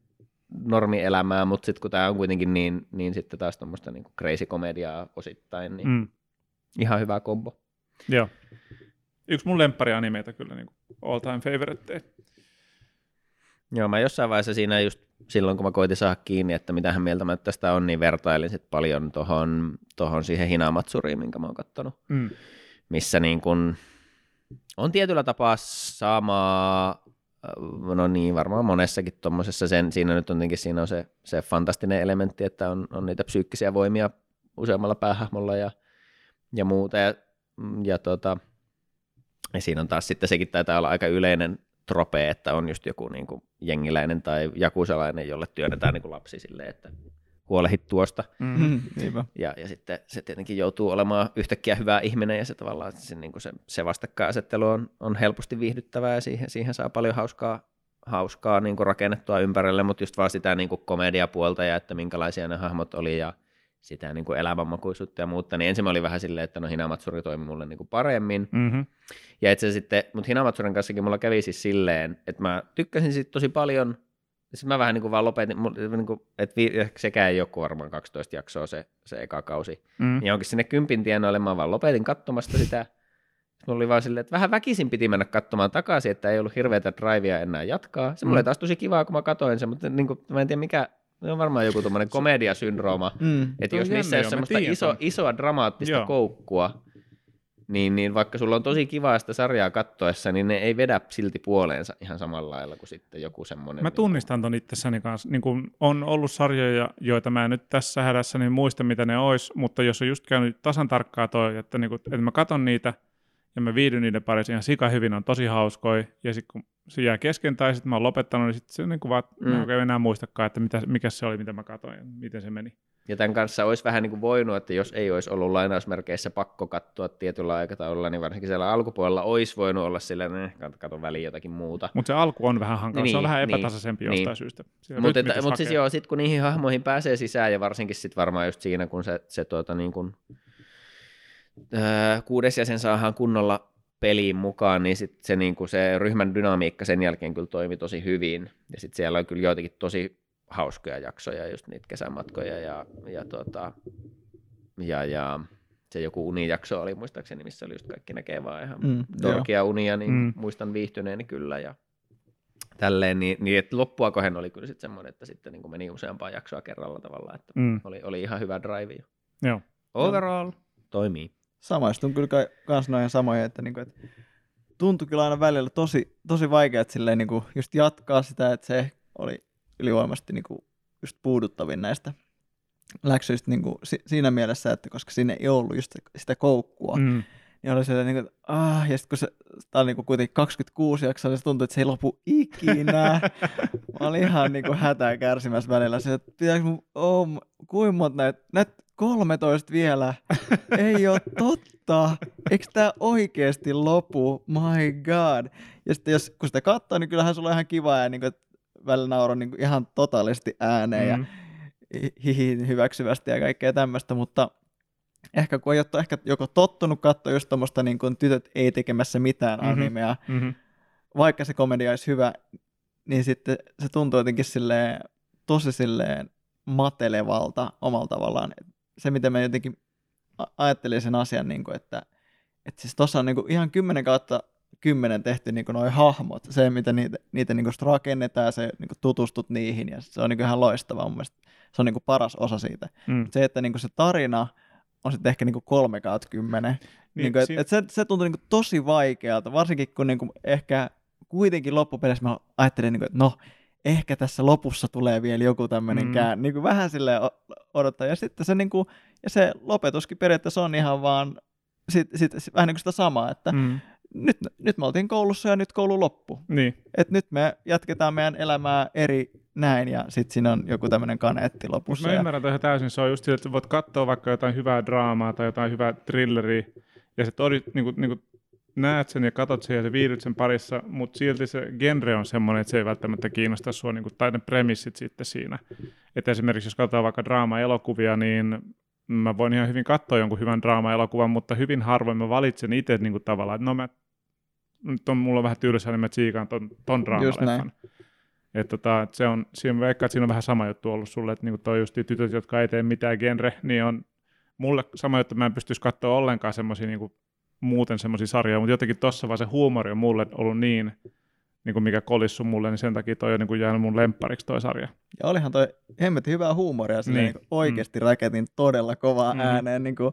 normielämää, mutta sitten kun tämä on kuitenkin niin, niin sitten taas tuommoista niin kuin crazy komediaa osittain, niin mm. Ihan hyvä kombo. Joo. Yksi mun lempparianimeita kyllä niin all time favorite. Joo, mä jossain vaiheessa siinä just silloin, kun mä koitin saada kiinni, että mitähän mieltä mä tästä on, niin vertailin sit paljon tohon, tohon siihen Hinamatsuriin, minkä mä oon kattonut, Mm. missä niin kun on tietyllä tapaa samaa, äh, no niin, varmaan monessakin tuommoisessa, sen, siinä nyt on tietenkin siinä on se, se fantastinen elementti, että on, on niitä psyykkisiä voimia useammalla päähahmolla ja, ja muuta, ja, ja, tota, ja siinä on taas sitten sekin taitaa olla aika yleinen trope, että on just joku niin kuin jengiläinen tai jakusalainen, jolle työnnetään niin kuin lapsi silleen, että huolehit tuosta. Mm. Niinpä. Ja, ja sitten se tietenkin joutuu olemaan yhtäkkiä hyvä ihminen ja se tavallaan se, niin kuin se, se vastakkainasettelu on, on helposti viihdyttävää ja siihen, siihen saa paljon hauskaa, hauskaa niin kuin rakennettua ympärille, mutta just vaan sitä niin kuin komediapuolta ja että minkälaisia ne hahmot oli ja sitä niin kuin elämänmakuisuutta ja muuta, niin ensin mä olin vähän silleen, että no Hinamatsuri toimi mulle niin kuin paremmin, Mm-hmm. ja itse sitten, mutta Hinamatsurin kanssakin mulla kävi siis silleen, että mä tykkäsin siitä tosi paljon. Sitten mä vähän niin kuin vaan lopetin, niin kuin, että sekään ei ole varmaan 12 jaksoa se, se eka kausi. Mm. Ja onkin sinne kympin tienoille, mä vaan lopetin katsomasta sitä. oli vaan silleen, että vähän väkisin piti mennä katsomaan takaisin, että ei ollut hirveätä drivea enää jatkaa. Se mulle Mm. taas tosi kivaa, kun mä katsoin sen, mutta niin kuin, mä en tiedä mikä, se on varmaan joku tuommoinen komediasyndrooma, Mm. että jos on niissä ei ole mä semmoista iso, isoa dramaattista Joo. koukkua, niin, niin vaikka sulla on tosi kivaa sitä sarjaa kattoessa, niin ne ei vedä silti puoleensa ihan samalla lailla kuin sitten joku semmoinen. Mä tunnistan ton itsessäni kanssa. Niin kun on ollut sarjoja, joita mä en nyt tässä hädässä niin muista, mitä ne ois, mutta jos on just käynyt tasan tarkkaa toi, että, niin kun, että mä katon niitä ja mä viihdyn niiden parissa ihan sika hyvin, on tosi hauskoja, ja sitten kun se jää kesken tai sitten mä oon lopettanut, niin sitten se niin kuin vaan, mm. mä en enää muistakaan, että mitä, mikä se oli, mitä mä katoin ja miten se meni. Ja tämän kanssa olisi vähän niin kuin voinut, että jos ei olisi ollut lainausmerkeissä pakko katsoa tietyllä aikataululla, niin varsinkin siellä alkupuolella olisi voinut olla sillä, että kato väliin jotakin muuta. Mutta se alku on vähän hankala, Niin, se on vähän niin, epätasaisempi niin. jostain syystä. Se Mutta mut siis joo, sit kun niihin hahmoihin pääsee sisään ja varsinkin sit varmaan just siinä, kun se, se tuota niin kuin, ää, kuudes jäsen saadaan kunnolla peliin mukaan, niin sit se, niin kuin se ryhmän dynamiikka sen jälkeen kyllä toimi tosi hyvin. Ja sitten siellä on kyllä joitakin tosi hauskoja jaksoja, just niitä kesämatkoja ja, ja, tuota, ja, ja se joku unijakso oli muistaakseni, missä oli just kaikki näkee vaan ihan Mm, joo. dorkia unia, niin Mm. muistan viihtyneeni kyllä ja tälleen, niin, niin että loppua kohden oli kyllä sitten semmoinen, että sitten niin kuin meni useampaa jaksoa kerralla tavallaan, että Mm. oli, oli ihan hyvä drive. jo. Joo. Overall toimii. Samaistun kyllä kai- kans noihin samoihin, että, niinku, että tuntui kyllä aina välillä tosi, tosi vaikeat silleen, niinku, just jatkaa sitä, että se oli ylivoimaisesti niinku, just puuduttavin näistä läksyistä niinku, si- siinä mielessä, että koska siinä ei ollut just sitä koukkua, mm. Niin oli se, niinku, että ah, ja sitten kun se, tämä oli niinku kuitenkin 26 jaksoa, niin se tuntui, että se ei lopu ikinä. Mä olin ihan niinku hätää kärsimässä välillä. Se, että pitääkö mun, oh, kuinka monta näitä, näitä 13 vielä. Ei ole totta. Eikö tämä oikeasti lopu? My god. Ja sitten jos, kun sitä katsoo, niin kyllähän sulla on ihan kiva ja niin välillä nauro niin ihan totaalisesti ääneen ja Mm. hi- hihi hyväksyvästi ja kaikkea tämmöistä, mutta ehkä kun ei ole ehkä joko tottunut katsoa just tuommoista niin kuin tytöt ei tekemässä mitään Mhm. mm-hmm. animea, Mm-hmm. vaikka se komedia olisi hyvä, niin sitten se tuntuu jotenkin silleen, tosi silleen matelevalta omalla tavallaan. Se, miten mä jotenkin ajattelin sen asian, niin kuin, että, että siis tuossa on niin kuin ihan kymmenen kautta kymmenen tehty niin kuin noi hahmot, se, mitä niitä, niitä niin kuin rakennetaan, se niin kuin tutustut niihin, ja se on niin kuin ihan loistavaa mun mielestä. Se on niin kuin paras osa siitä. Mm. Se, että niin kuin se tarina on sitten ehkä niin kuin kolme kautta kymmenen, Niin, niin kuin, et, siinä- et se, se tuntui niin kuin tosi vaikealta, varsinkin kun niin kuin ehkä kuitenkin loppupeleissä mä ajattelin, niin kuin, että no, ehkä tässä lopussa tulee vielä joku tämmöinen Mm. kään, niin kuin vähän silleen odottaa. Ja sitten se, niin kuin, ja se lopetuskin periaatteessa on ihan vaan sit, sit, sit, vähän niin kuin sitä samaa, että mm. Nyt, nyt me oltiin koulussa ja nyt koulu loppu. Niin. Et nyt me jatketaan meidän elämää eri näin ja sitten siinä on joku tämmöinen kaneetti lopussa. Mä ja, ymmärrän toi ihan täysin. Se on just sillä, että voit katsoa vaikka jotain hyvää draamaa tai jotain hyvää thrilleriä, ja sä todit, niin kuin, niin kuin näet sen ja katot sen ja viihdyt sen parissa, mutta silti se genre on semmoinen, että se ei välttämättä kiinnosta sua, niin kuin, tai ne premissit sitten siinä. Että esimerkiksi jos katsotaan vaikka draama-elokuvia, niin mä voin ihan hyvin katsoa jonkun hyvän draama-elokuvan, mutta hyvin harvoin mä valitsen itse niin kuin tavallaan, että no mä, nyt on mulla vähän tylsää, niin mä tsiikaan ton, ton draamaleffan. Että tota, et se on, siinä että siinä on vähän sama juttu ollut sulle, että niinku toi just tytöt, jotka ei tee mitään genre, niin on mulle sama juttu, mä en pystyisi katsoa ollenkaan semmoisia niinku, muuten semmoisia sarjoja, mutta jotenkin tossa vaan se huumori on mulle ollut niin, niin kuin mikä kolissu mulle, niin sen takia toi on niin kuin jäänyt mun lemppariksi toi sarja. Ja olihan toi hemmetin hyvää huumoria, silleen, Niin. niin. oikeasti mm. raketin todella kovaa Mm. ääneen niin kuin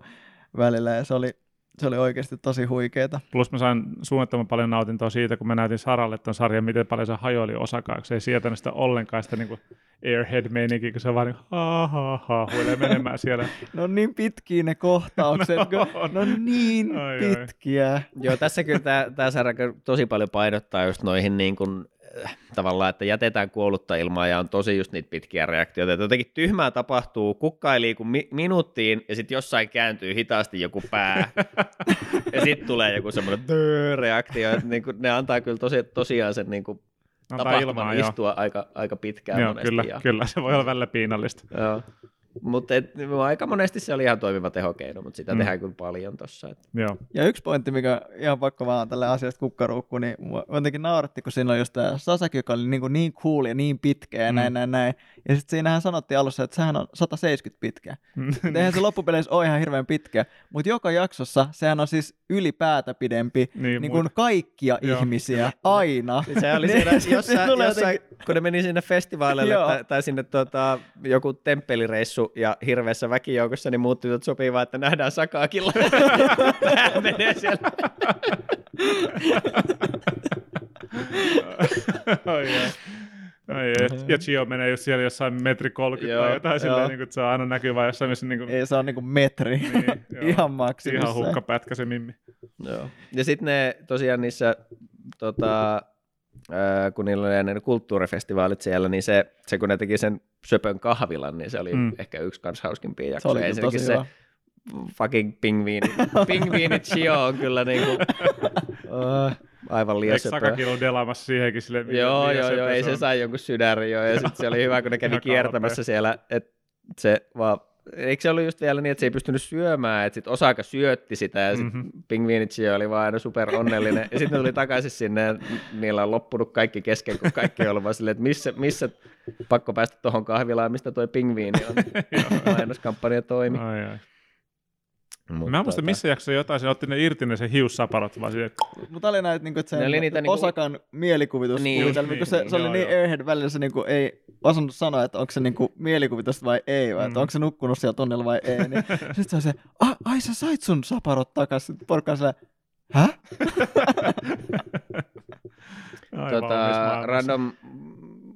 välillä, ja se oli, se oli oikeasti tosi huikeeta. Plus mä sain suunnattoman paljon nautintoa siitä, kun mä näytin Saralle ton sarjan, miten paljon se hajoili osakaaksi. Se ei sietänyt sitä ollenkaan sitä niin airhead-meininkiä, kun se vaan niin, ha ha ha, huilee menemään siellä. No niin pitkiä ne kohtaukset, No on. no niin Ai, ai. pitkiä. Joo, tässä kyllä tämä, tämä sarja tosi paljon painottaa just noihin niin kuin, äh, tavallaan, että jätetään kuollutta ilmaa ja on tosi just niitä pitkiä reaktioita. Että jotenkin tyhmää tapahtuu, kukka ei liiku mi- minuuttiin ja sitten jossain kääntyy hitaasti joku pää ja sitten tulee joku semmoinen reaktio. Että niin kuin, ne antaa kyllä tosi, tosiaan sen niin kuin, Antaa tapahtuman ilmaa, joo. istua aika, aika pitkään Joo, monesti. kyllä, ja, kyllä, se voi olla välillä piinallista. Joo. Mutta et, aika monesti se oli ihan toimiva tehokeino, mutta sitä Mm. mm. tehdään kyllä paljon tuossa. Joo. Ja yksi pointti, mikä ihan pakko vaan tälle asiasta kukkaruukku, niin jotenkin nauratti, kun siinä oli just tämä Sasaki, joka oli niin, kuin niin cool ja niin pitkä ja Mm. näin, näin, näin. Ja sitten siinähän sanottiin alussa, että sehän on 170 pitkä. Mutta eihän se loppupeleissä ole ihan hirveän pitkä, mutta joka jaksossa sehän on siis ylipäätä pidempi Niin, niin kuin mut- kaikkia Joo. ihmisiä aina. Niin Se oli Niin, siinä jossain, jossain jotenkin- kun ne meni sinne festivaaleille tai, tai sinne tota, joku temppelireissu ja hirveässä väkijoukossa, niin muutti että sopivaa, että nähdään Sakaakilla. Tämä menee siellä. Jaa. Ai, ja, ja Gio menee just siellä jossain metri 30 Joo, tai jotain joo. silleen, niin kuin, että se on aina näkyvä jossain, missä niin kuin, Ei se on niinku metri. Niin, joo. ihan maksimissa. ihan hukkapätkä se mimmi. Joo. Ja sitten ne tosiaan niissä, tota, kun niillä oli ne kulttuurifestivaalit siellä, niin se, se kun ne teki sen söpön kahvilan, niin se oli Mm. ehkä yksi kans hauskimpia Se jaksoja. oli Ensinnäkin tosi se hyvä. fucking pingviini, pingviini Chio on kyllä niinku, uh, aivan liian Eikö söpö. Sakakin ollut delaamassa siihenkin miten Joo, joo, joo, ei se sai jonkun sydärin jo, ja sitten se oli hyvä, kun ne kävi kiertämässä siellä, että se vaan, eikö se ollut just vielä niin, että se ei pystynyt syömään, että sitten Osaka syötti sitä, ja sitten Mhm. mm-hmm. Pingviinitsi oli vaan aina super onnellinen, ja sitten ne tuli takaisin sinne, ja niillä on loppunut kaikki kesken, kun kaikki on ollut vaan silleen, että missä, missä pakko päästä tuohon kahvilaan, mistä toi pingviini on, mainoskampanja toimi. Ai, ai. Mut Mä en muista, tota- missä jaksossa jotain, se otti ne irti ne se hiussaparot, vaan silleen, Mutta oli näitä, niinku, että se oli niitä niinku- Osakan mielikuvitus, Niin, niin, just kun niin, se, niin, se oli joo, niin joo. välillä, se niinku ei osannut sanoa, että onko se niinku mielikuvitusta vai ei, vai Mm. että onko se nukkunut siellä tunnella vai ei. Niin sitten se on se, "A- ai sä sait sun saparot takaisin. Porukka on häh? aivan tota, random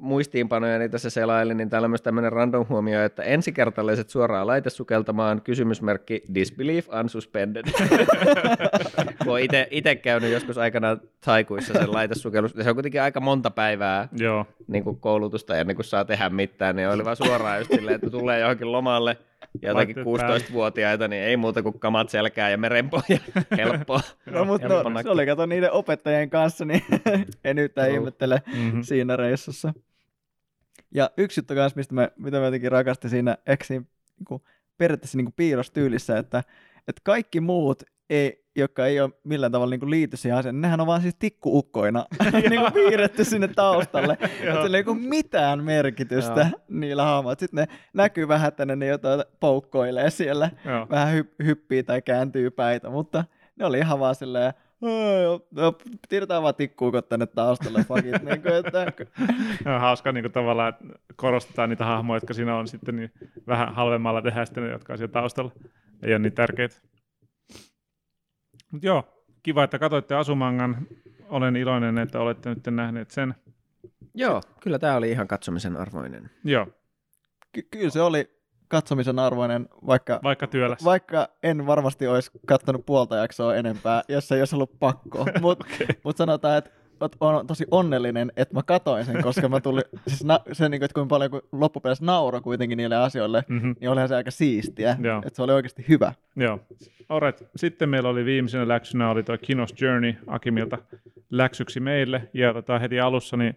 muistiinpanoja niin tässä selailin, niin täällä on myös tämmöinen random huomio, että ensikertalaiset suoraan laitesukeltamaan, kysymysmerkki disbelief unsuspended. Kun ite, ite käynyt joskus aikana taikuissa sen laitesukellus, se on kuitenkin aika monta päivää Joo, niin kuin koulutusta ennen kuin saa tehdä mitään, niin oli vaan suoraan just silleen, että tulee johonkin lomalle, ja jotakin Laitteet 16-vuotiaita, niin ei muuta kuin kamat selkää ja merenpohja, helppoa. No, mutta helppo no, se oli kato niiden opettajien kanssa, niin en yhtään Joo. ihmettele Mhm. siinä reissussa. Ja yksi juttu kanssa, mistä mä, mitä mä jotenkin rakastin siinä, siinä niin periaatteessa niin piirrostyylissä, että, että kaikki muut, ei, jotka ei ole millään tavalla niin liity siihen asiaan, nehän on vaan siis tikkuukkoina niin kuin piirretty sinne taustalle. että sillä ei ole niin mitään merkitystä niillä hahmoilla. Sitten ne näkyy vähän, että ne jotain poukkoilee siellä, joo. vähän hy- hyppii tai kääntyy päitä, mutta ne oli ihan vaan silleen, "Oi, no, Tiedetään vaan tikkuukot tänne taustalle, fuckit. niin kuin, että, Ja hauska niin kuin tavallaan, että korostetaan niitä hahmoja, jotka siinä on sitten niin vähän halvemmalla tehdä sitten ne, jotka on siellä taustalla. Ei ole niin tärkeitä. Mutta joo, kiva, että katsoitte Asumangan. Olen iloinen, että olette nyt nähneet sen. Joo, kyllä tämä oli ihan katsomisen arvoinen. Joo, ky- kyllä se oli katsomisen arvoinen, vaikka, vaikka työläs. vaikka en varmasti olisi katsonut puolta jaksoa enempää, jos ei olisi ollut pakko. Mutta okay. mut sanotaan, että on tosi onnellinen, että mä katoin sen, koska mä tulin, siis na, se, niin kuin, että kuinka paljon kun loppupeleissä nauro kuitenkin niille asioille, Mm-hmm. niin olihan se aika siistiä, Joo. että se oli oikeasti hyvä. Joo. Alright. Sitten meillä oli viimeisenä läksynä oli tuo Kinos Journey Akimilta läksyksi meille. Ja tota, heti alussa niin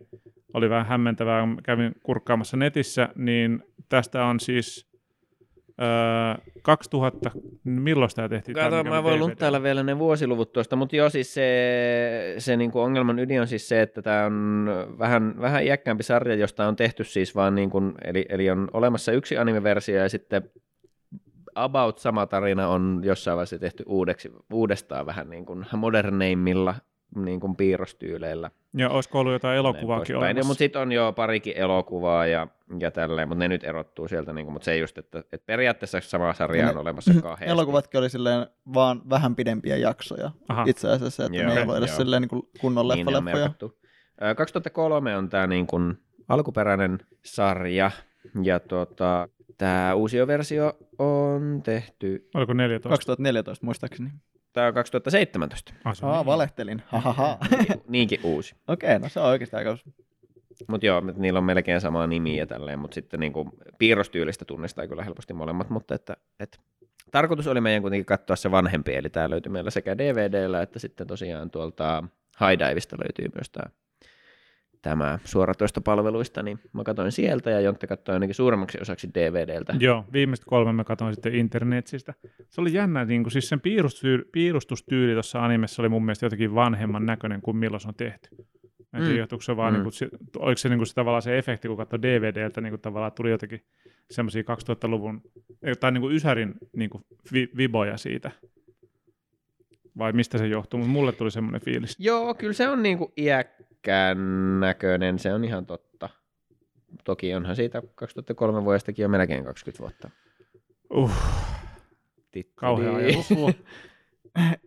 oli vähän hämmentävää, kun kävin kurkkaamassa netissä, niin tästä on siis öö, 2000, milloin tämä tehtiin? Kato, Tämä, mä voin lunttailla vielä ne vuosiluvut tuosta, mutta joo, siis se, se niinku ongelman ydin on siis se, että tämä on vähän, vähän iäkkäämpi sarja, josta on tehty siis vaan, niin kuin, eli, eli on olemassa yksi animeversio ja sitten about sama tarina on jossain vaiheessa tehty uudeksi, uudestaan vähän niin kuin moderneimmilla niin kuin piirrostyyleillä. Ja olisiko ollut jotain elokuvaakin olemassa? Mutta sitten on jo parikin elokuvaa ja, ja tälleen, mutta ne nyt erottuu sieltä, niin kuin, mutta se just, että, että periaatteessa sama sarja on Ne- olemassa kahdesti. Elokuvatkin oli silleen vaan vähän pidempiä jaksoja Aha. itse asiassa, että Joo, ne ei ollut edes joo. silleen niin kuin kunnon niin leffaleffoja. merkattu. Ö, 2003 on tämä niin kuin alkuperäinen sarja, ja tota, tämä uusi versio on tehty, Oliko 14? 2014 muistaakseni. Tämä on 2017, Ah, se on Aa, niin. valehtelin. Hahaha. niinkin uusi. Okei, no se on oikeasti aika Mutta joo, niillä on melkein sama nimi ja tälleen, mutta sitten niin kuin piirrostyylistä tunnistaa kyllä helposti molemmat, mutta että, et, tarkoitus oli meidän kuitenkin katsoa se vanhempi, eli tämä löytyi meillä sekä DVDllä että sitten tosiaan tuolta High Divesta löytyy myös tämä tämä suoratoistopalveluista, niin mä katsoin sieltä ja Jontte katsoi ainakin suuremmaksi osaksi DVDltä. Joo, viimeiset kolme mä katsoin sitten internetsistä. Se oli jännä, niin kuin, siis sen piirustyyli, piirustustyyli tuossa animessa oli mun mielestä jotenkin vanhemman näköinen kuin milloin se on tehty. Mä en tiedä, Mm. johtuuko se vaan, Mm. niin kuin, oliko se, niin kuin, se tavallaan se efekti, kun katsoi DVDltä, niin kuin, tavallaan tuli jotenkin semmoisia 2000-luvun, eh, tai niin kuin Ysärin niin kuin, vi, viboja siitä. Vai mistä se johtuu, mutta mulle tuli semmoinen fiilis. Joo, kyllä se on niinku iäkkään näköinen, se on ihan totta. Toki onhan siitä 2003 vuodestakin jo melkein 20 vuotta. Uh, Titteli. kauhea ajatus.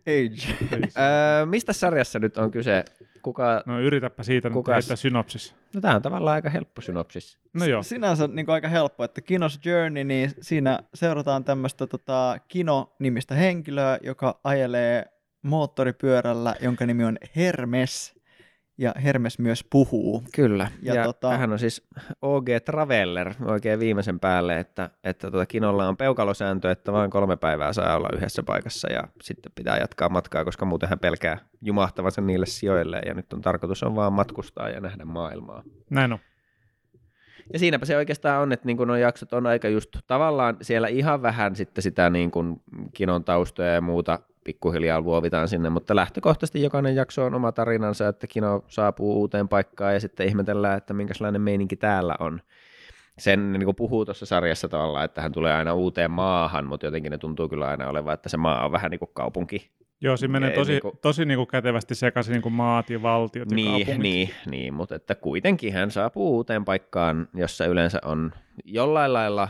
Age. Öö, mistä sarjassa nyt on kyse? Kuka... No yritäpä siitä nyt Kukas? heittää synopsis. No tämä on tavallaan aika helppo synopsis. No joo, Sinänsä niin aika helppo, että Kinos Journey, niin siinä seurataan tämmöistä tota, Kino-nimistä henkilöä, joka ajelee moottoripyörällä, jonka nimi on Hermes. Ja Hermes myös puhuu. Kyllä. Ja, Ja tota- hän on siis OG Traveller oikein viimeisen päälle, että, että tuota Kinolla on peukalosääntö, että vain kolme päivää saa olla yhdessä paikassa ja sitten pitää jatkaa matkaa, koska muuten hän pelkää jumahtavansa niille sijoille ja nyt on tarkoitus on vaan matkustaa ja nähdä maailmaa. näin on. Ja siinäpä se oikeastaan on, että niin nuo jaksot on aika just tavallaan siellä ihan vähän sitten sitä niin kuin kinon taustoja ja muuta pikkuhiljaa luovitaan sinne, mutta lähtökohtaisesti jokainen jakso on oma tarinansa, että kino saapuu uuteen paikkaan ja sitten ihmetellään, että minkälainen meininki täällä on. Sen niin kuin puhuu tuossa sarjassa tavallaan, että hän tulee aina uuteen maahan, mutta jotenkin ne tuntuu kyllä aina olevan, että se maa on vähän niin kuin kaupunki. Joo, siinä menee tosi, niinku- tosi niinku kätevästi sekaisin niinku maat ja valtiot ja Niin, kaupungit. niin, niin, mutta että kuitenkin hän saapuu uuteen paikkaan, jossa yleensä on jollain lailla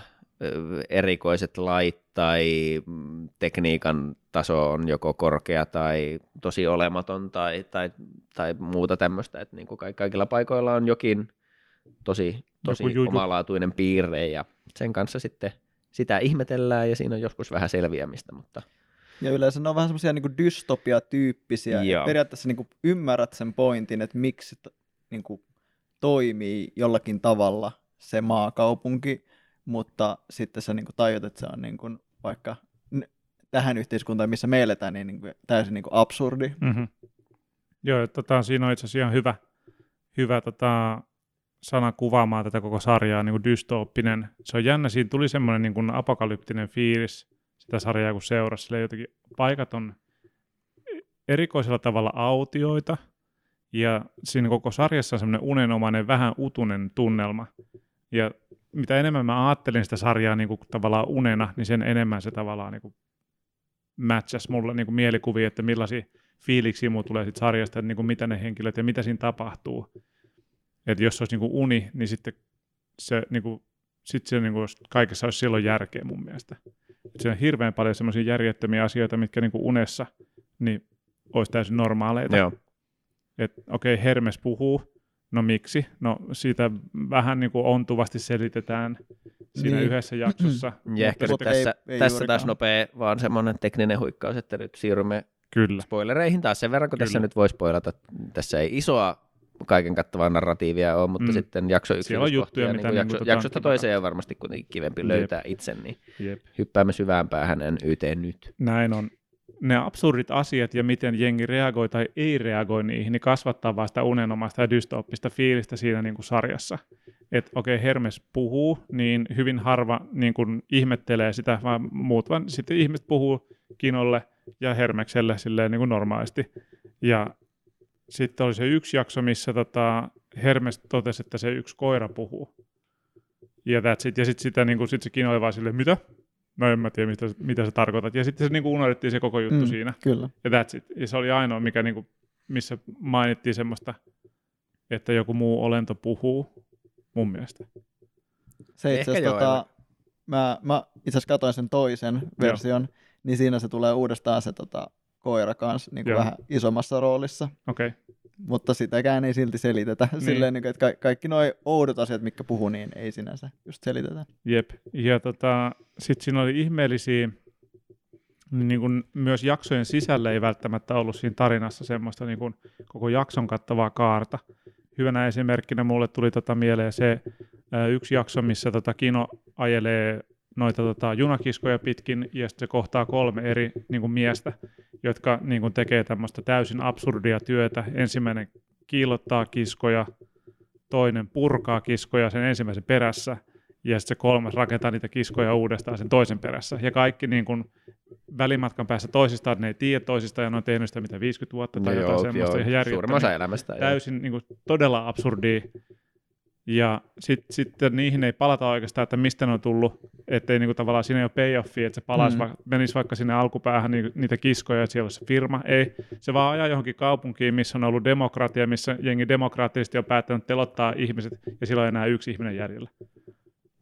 erikoiset lait tai mm, tekniikan taso on joko korkea tai tosi olematon tai, tai, tai muuta tämmöistä, että niin kuin ka- kaikilla paikoilla on jokin tosi, tosi juju. omalaatuinen piirre ja sen kanssa sitten sitä ihmetellään ja siinä on joskus vähän selviämistä, mutta Ja yleensä ne on vähän semmoisia niin dystopia-tyyppisiä. Joo. Periaatteessa niin ymmärrät sen pointin, että miksi niin kuin toimii jollakin tavalla se maakaupunki, mutta sitten sä niin kuin tajut, että se on niin kuin vaikka tähän yhteiskuntaan, missä me eletään, niin, niin kuin täysin niin kuin absurdi. Mm-hmm. Joo, tota, siinä on itse asiassa ihan hyvä, hyvä tota, sana kuvaamaan tätä koko sarjaa, niin kuin dystooppinen. Se on jännä, siinä tuli semmoinen niin apokalyptinen fiilis sitä sarjaa, kun seurasi. Sillä jotenkin paikat on erikoisella tavalla autioita, ja siinä koko sarjassa on semmoinen unenomainen, vähän utunen tunnelma. Ja mitä enemmän mä ajattelin sitä sarjaa niin kuin tavallaan unena, niin sen enemmän se tavallaan niin kuin matchasi mulle niin kuin mielikuvia, että millaisia fiiliksiä mulla tulee siitä sarjasta, että niin kuin mitä ne henkilöt ja mitä siinä tapahtuu. Että jos se olisi niin kuin uni, niin sitten se, niin kuin, sit se niin kuin, kaikessa olisi silloin järkeä mun mielestä. Et se on hirveän paljon semmoisia järjettömiä asioita, mitkä niin kuin unessa niin olisi täysin normaaleita. joo. Että okei, okay, Hermes puhuu, no miksi? No siitä vähän niin kuin ontuvasti selitetään siinä Niin. yhdessä jaksossa. Ja ehkä nyt tässä, ei- ei tässä juurikaan. taas nopea vaan semmoinen tekninen huikkaus, että nyt siirrymme Kyllä. spoilereihin taas sen verran, kun Kyllä. tässä nyt voi spoilata. Tässä ei isoa kaiken kattavaa narratiivia ole, mutta Mm. mm. sitten jakso Siellä on juttuja, yksityiskohtia, mitä niin niinku jakso, tota jaksosta toiseen on varmasti kuitenkin kivempi Jep. löytää itse, niin Jep. hyppäämme syvään päähän NYT nyt. Näin on. Ne absurdit asiat ja miten jengi reagoi tai ei reagoi niihin, niin kasvattaa vaan sitä unenomaista ja dystooppista fiilistä siinä niin kuin sarjassa. Että okei, okay, Hermes puhuu, niin hyvin harva niin kuin ihmettelee sitä, vaan muut vaan sitten ihmiset puhuu Kinolle ja Hermekselle silleen niin kuin normaalisti. Ja sitten oli se yksi jakso, missä tota, Hermes totesi, että se yksi koira puhuu. Ja that's it. Ja sitten niin kuin, sit se Kino oli vaan silleen, mitä? No en mä tiedä, mitä, mitä sä tarkoitat. Ja sitten se niin kuin unohdettiin se koko juttu Mm. siinä. Kyllä. Ja that's it. Ja se oli ainoa, mikä niin kuin, missä mainittiin semmoista, että joku muu olento puhuu, mun mielestä. Se itse asiassa, joo, tota, mä, mä itse asiassa katsoin sen toisen version, niin siinä se tulee uudestaan se tota, koira kanssa niin kuin vähän isommassa roolissa. Okei. Okay. Mutta sitäkään ei silti selitetä. Niin. Silleen, niin kuin, että ka- kaikki nuo oudot asiat, mitkä puhuu, niin ei sinänsä just selitetä. Jep. Ja tota, sitten siinä oli ihmeellisiä, niin niin kuin myös jaksojen sisällä ei välttämättä ollut siinä tarinassa semmoista niin kuin koko jakson kattavaa kaarta. Hyvänä esimerkkinä mulle tuli tota mieleen se ää, yksi jakso, missä tota Kino ajelee noita tota, junakiskoja pitkin ja sitten se kohtaa kolme eri niin kuin miestä, jotka niin kuin tekee tämmöistä täysin absurdia työtä. Ensimmäinen kiillottaa kiskoja, toinen purkaa kiskoja sen ensimmäisen perässä ja sitten se kolmas rakentaa niitä kiskoja uudestaan sen toisen perässä. Ja kaikki niin kuin välimatkan päässä toisistaan, ne ei tiedä toisistaan ja ne on tehnyt sitä mitä 50 vuotta tai No jotain joo, semmoista joo, ihan järjettömiä. Suurimman osa elämästä. joo. täysin niin kuin, todella absurdia. Ja sitten sit niihin ei palata oikeastaan, että mistä ne on tullut, ettei niin kuin, tavallaan siinä ei ole payoffia, että se palasi, Mm. va- menisi vaikka sinne alkupäähän niin, niitä kiskoja, että siellä olisi se firma. Ei, se vaan ajaa johonkin kaupunkiin, missä on ollut demokratia, missä jengi demokraattisesti on päättänyt telottaa ihmiset, ja silloin on enää yksi ihminen jäljellä.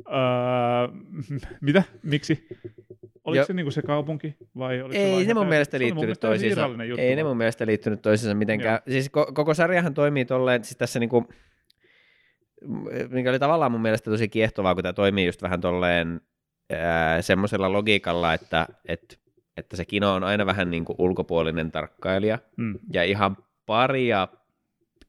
Öö, mitä? Miksi? Oliko se niinku se kaupunki vai oliko se Ei ne ihan mun mielestä se oli mun liittynyt mielestä toisiinsa. juttu Ei ne vaan. mun mielestä liittynyt toisiinsa mitenkään. Siis ko- koko sarjahan toimii tolleen, siis tässä niinku, mikä oli tavallaan mun mielestä tosi kiehtovaa, kun tämä toimii just vähän tolleen ää, semmoisella logiikalla, että, että, että se kino on aina vähän niin kuin ulkopuolinen tarkkailija, Mm. ja ihan paria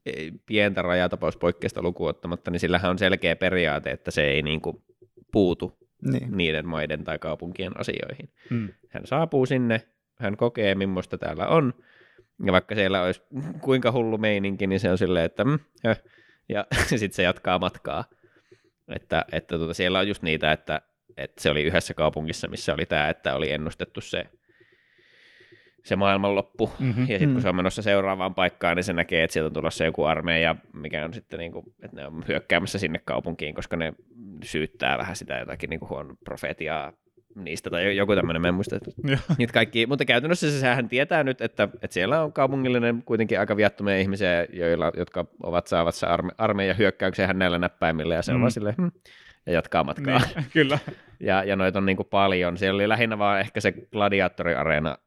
eh, pientä rajatapauspoikkeusta lukuun ottamatta, niin sillähän on selkeä periaate, että se ei niin kuin puutu Niin. niiden maiden tai kaupunkien asioihin. Mm. Hän saapuu sinne, hän kokee, millaista täällä on, ja vaikka siellä olisi kuinka hullu meininki, niin se on silleen, että mm, höh, ja sitten se jatkaa matkaa. Että, että tuota, siellä on just niitä, että, että se oli yhdessä kaupungissa, missä oli tämä, että oli ennustettu se, se maailmanloppu, Mhm. ja sitten Mm. kun se on menossa seuraavaan paikkaan, niin se näkee, että sieltä on tulossa joku armeija, mikä on sitten niin kuin, että ne on hyökkäämässä sinne kaupunkiin, koska ne syyttää vähän sitä jotakin niin kuin huono profetiaa niistä, tai jo- joku tämmöinen, mä en muista, niitä kaikki, mutta käytännössä se sehän tietää nyt, että, että siellä on kaupungillinen kuitenkin aika viattomia ihmisiä, joilla, jotka ovat saavassa arme, armeijan hyökkäyksiä hän näillä näppäimillä, ja se on Mm. vaan silleen, hm, ja jatkaa matkaa. Niin, kyllä. Ja, ja noita on niin kuin paljon. Siellä oli lähinnä vaan ehkä se gladiaattoriareena,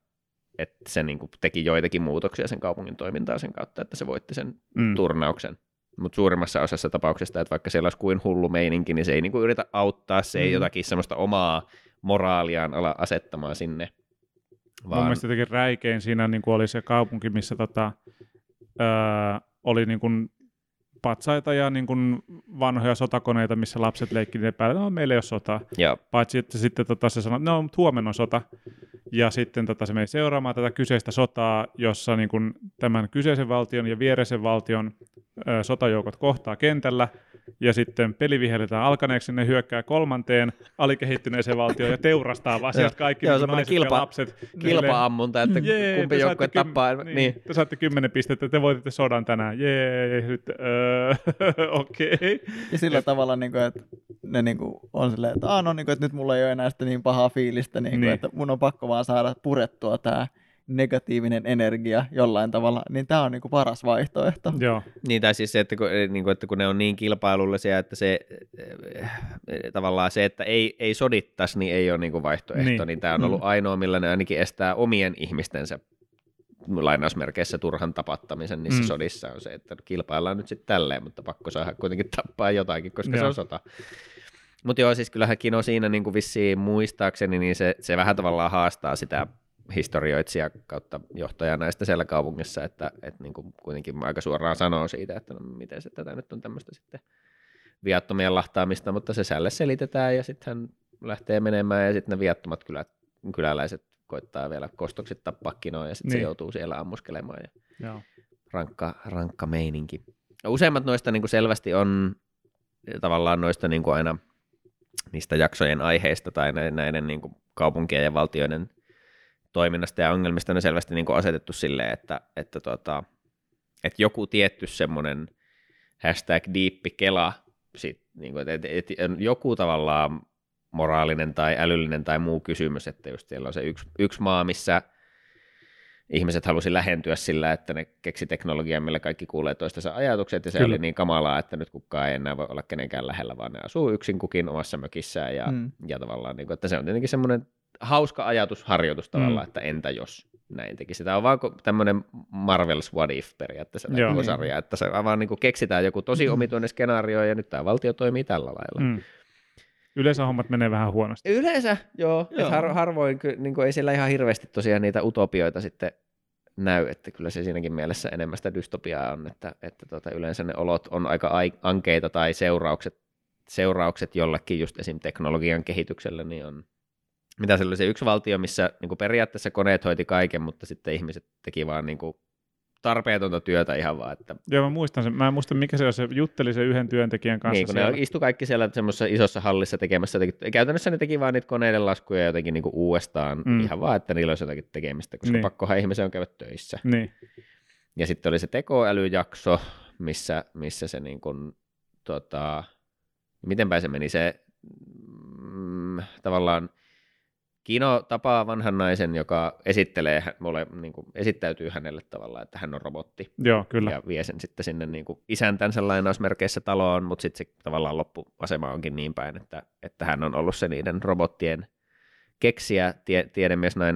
että se niin kuin teki joitakin muutoksia sen kaupungin toimintaan sen kautta, että se voitti sen Mm. turnauksen. Mutta suurimmassa osassa tapauksista, että vaikka siellä olisi kuin hullu meininki, niin se ei niinku yritä auttaa, se ei Mm. jotakin semmoista omaa moraaliaan ala asettamaan sinne. Mun Vaan, mielestä jotenkin räikein siinä niin kuin oli se kaupunki, missä tota, öö, oli niin kuin patsaita ja niin kuin vanhoja sotakoneita, missä lapset leikki ne päällä, no meillä ei ole sotaa. ja, Paitsi että sitten tota, se sanoi, no mutta huomenna on sota. Ja sitten tota, se meni seuraamaan tätä kyseistä sotaa, jossa niin kuin, tämän kyseisen valtion ja viereisen valtion ö, sotajoukot kohtaa kentällä. Ja sitten peli vihelletään alkaneeksi, ne hyökkää kolmanteen alikehittyneeseen valtioon ja teurastaa vaan sieltä kaikki Joo, niin naiset kilpa- ja lapset. kilpa-ammunta, että Jee, kumpi joukkue tappaa. Niin. niin. Te saatte kymmenen pistettä, te voititte sodan tänään. Jee, sitten, öö, okei. Okay. Ja sillä tavalla, niin kuin, että ne niin kuin, on silleen, että, Aa, no, niin kuin, että nyt mulla ei ole enää sitä niin pahaa fiilistä, niin kuin, Niin. että mun on pakko vaan saada purettua tämä negatiivinen energia jollain tavalla, niin tämä on niin kuin paras vaihtoehto. Joo, Niin, tai siis se, että kun, niin kuin, että kun ne on niin kilpailullisia, että se eh, tavallaan se, että ei, ei sodittaisi, niin ei ole niin kuin vaihtoehto. Niin. Niin. tämä on ollut Mm. ainoa, millä ne ainakin estää omien ihmistensä lainausmerkeissä turhan tapattamisen niissä Mm. sodissa on se, että kilpaillaan nyt sitten tälleen, mutta pakko saada kuitenkin tappaa jotakin, koska se Joo. on sota. Mutta joo, siis kyllähän Kino siinä niin kuin vissiin muistaakseni, niin se, se vähän tavallaan haastaa sitä historioitsija kautta johtajaa näistä siellä kaupungissa, että, että niin kuin kuitenkin aika suoraan sanoo siitä, että no miten se tätä nyt on tämmöistä sitten viattomien lahtaamista, mutta se sälle selitetään ja sitten hän lähtee menemään ja sitten ne viattomat kylät, kyläläiset koittaa vielä kostokset tappaa Kinoa ja sitten niin. Se joutuu siellä ammuskelemaan ja joo. rankka, rankka meininki. Ja Useimmat noista niin kuin selvästi on tavallaan noista niin kuin aina niistä jaksojen aiheista tai nä- näiden niin kuin kaupunkien ja valtioiden toiminnasta ja ongelmista ne selvästi niin kuin asetettu silleen, että, että, tota, että joku tietty semmoinen hashtag diippi kela, sit, niin kuin, että, että, että joku tavallaan moraalinen tai älyllinen tai muu kysymys, että just siellä on se yksi, yksi maa, missä ihmiset halusi lähentyä sillä, että ne keksi teknologiaa, millä kaikki kuulee toistensa ajatukset, ja se Kyllä. oli niin kamalaa, että nyt kukaan ei enää voi olla kenenkään lähellä, vaan ne asuu yksin kukin omassa mökissään, ja, mm. ja tavallaan, niin kuin, että se on tietenkin semmoinen hauska ajatusharjoitus tavallaan, Mm. että entä jos näin tekisi. Tämä on vaan tämmöinen Marvel's What If periaatteessa Joo. tämä sarja, että se vaan niin kuin keksitään joku tosi omituinen skenaario, ja nyt tämä valtio toimii tällä lailla. Mm. Yleensä hommat menee vähän huonosti. Yleensä, joo. Joo. Har, harvoin, niin kuin ei siellä ihan hirveästi tosiaan niitä utopioita sitten näy, että kyllä se siinäkin mielessä enemmän sitä dystopiaa on, että, että tota, yleensä ne olot on aika ai- ankeita tai seuraukset, seuraukset jollekin just esim. teknologian kehitykselle, niin on, mitä se oli se yksi valtio, missä niin kuin periaatteessa koneet hoiti kaiken, mutta sitten ihmiset teki vaan niin kuin tarpeetonta työtä ihan vaan. Että, Joo, mä muistan sen. Mä en muista, mikä se on. Se jutteli sen yhden työntekijän kanssa niin, kun siellä. ne istu kaikki siellä semmoisessa isossa hallissa tekemässä. jotenkin- Käytännössä ne teki vaan niitä koneiden laskuja jotenkin niin kuin uudestaan, Mm. ihan vaan, että niillä olisi jotakin tekemistä, koska niin. pakkohan ihmisen on käydä töissä. Niin, Ja sitten oli se tekoälyjakso, missä, missä se niin kuin, tota, mitenpä se meni, se mm, tavallaan Kino tapaa vanhan naisen, joka esittelee, mulle, niin kuin, esittäytyy hänelle tavallaan, että hän on robotti. joo, kyllä. Ja vie sen sitten sinne niin kuin isäntänsä lainausmerkeissä taloon, mutta sitten se tavallaan loppuasema onkin niin päin, että, että hän on ollut se niiden robottien keksiä. Tie,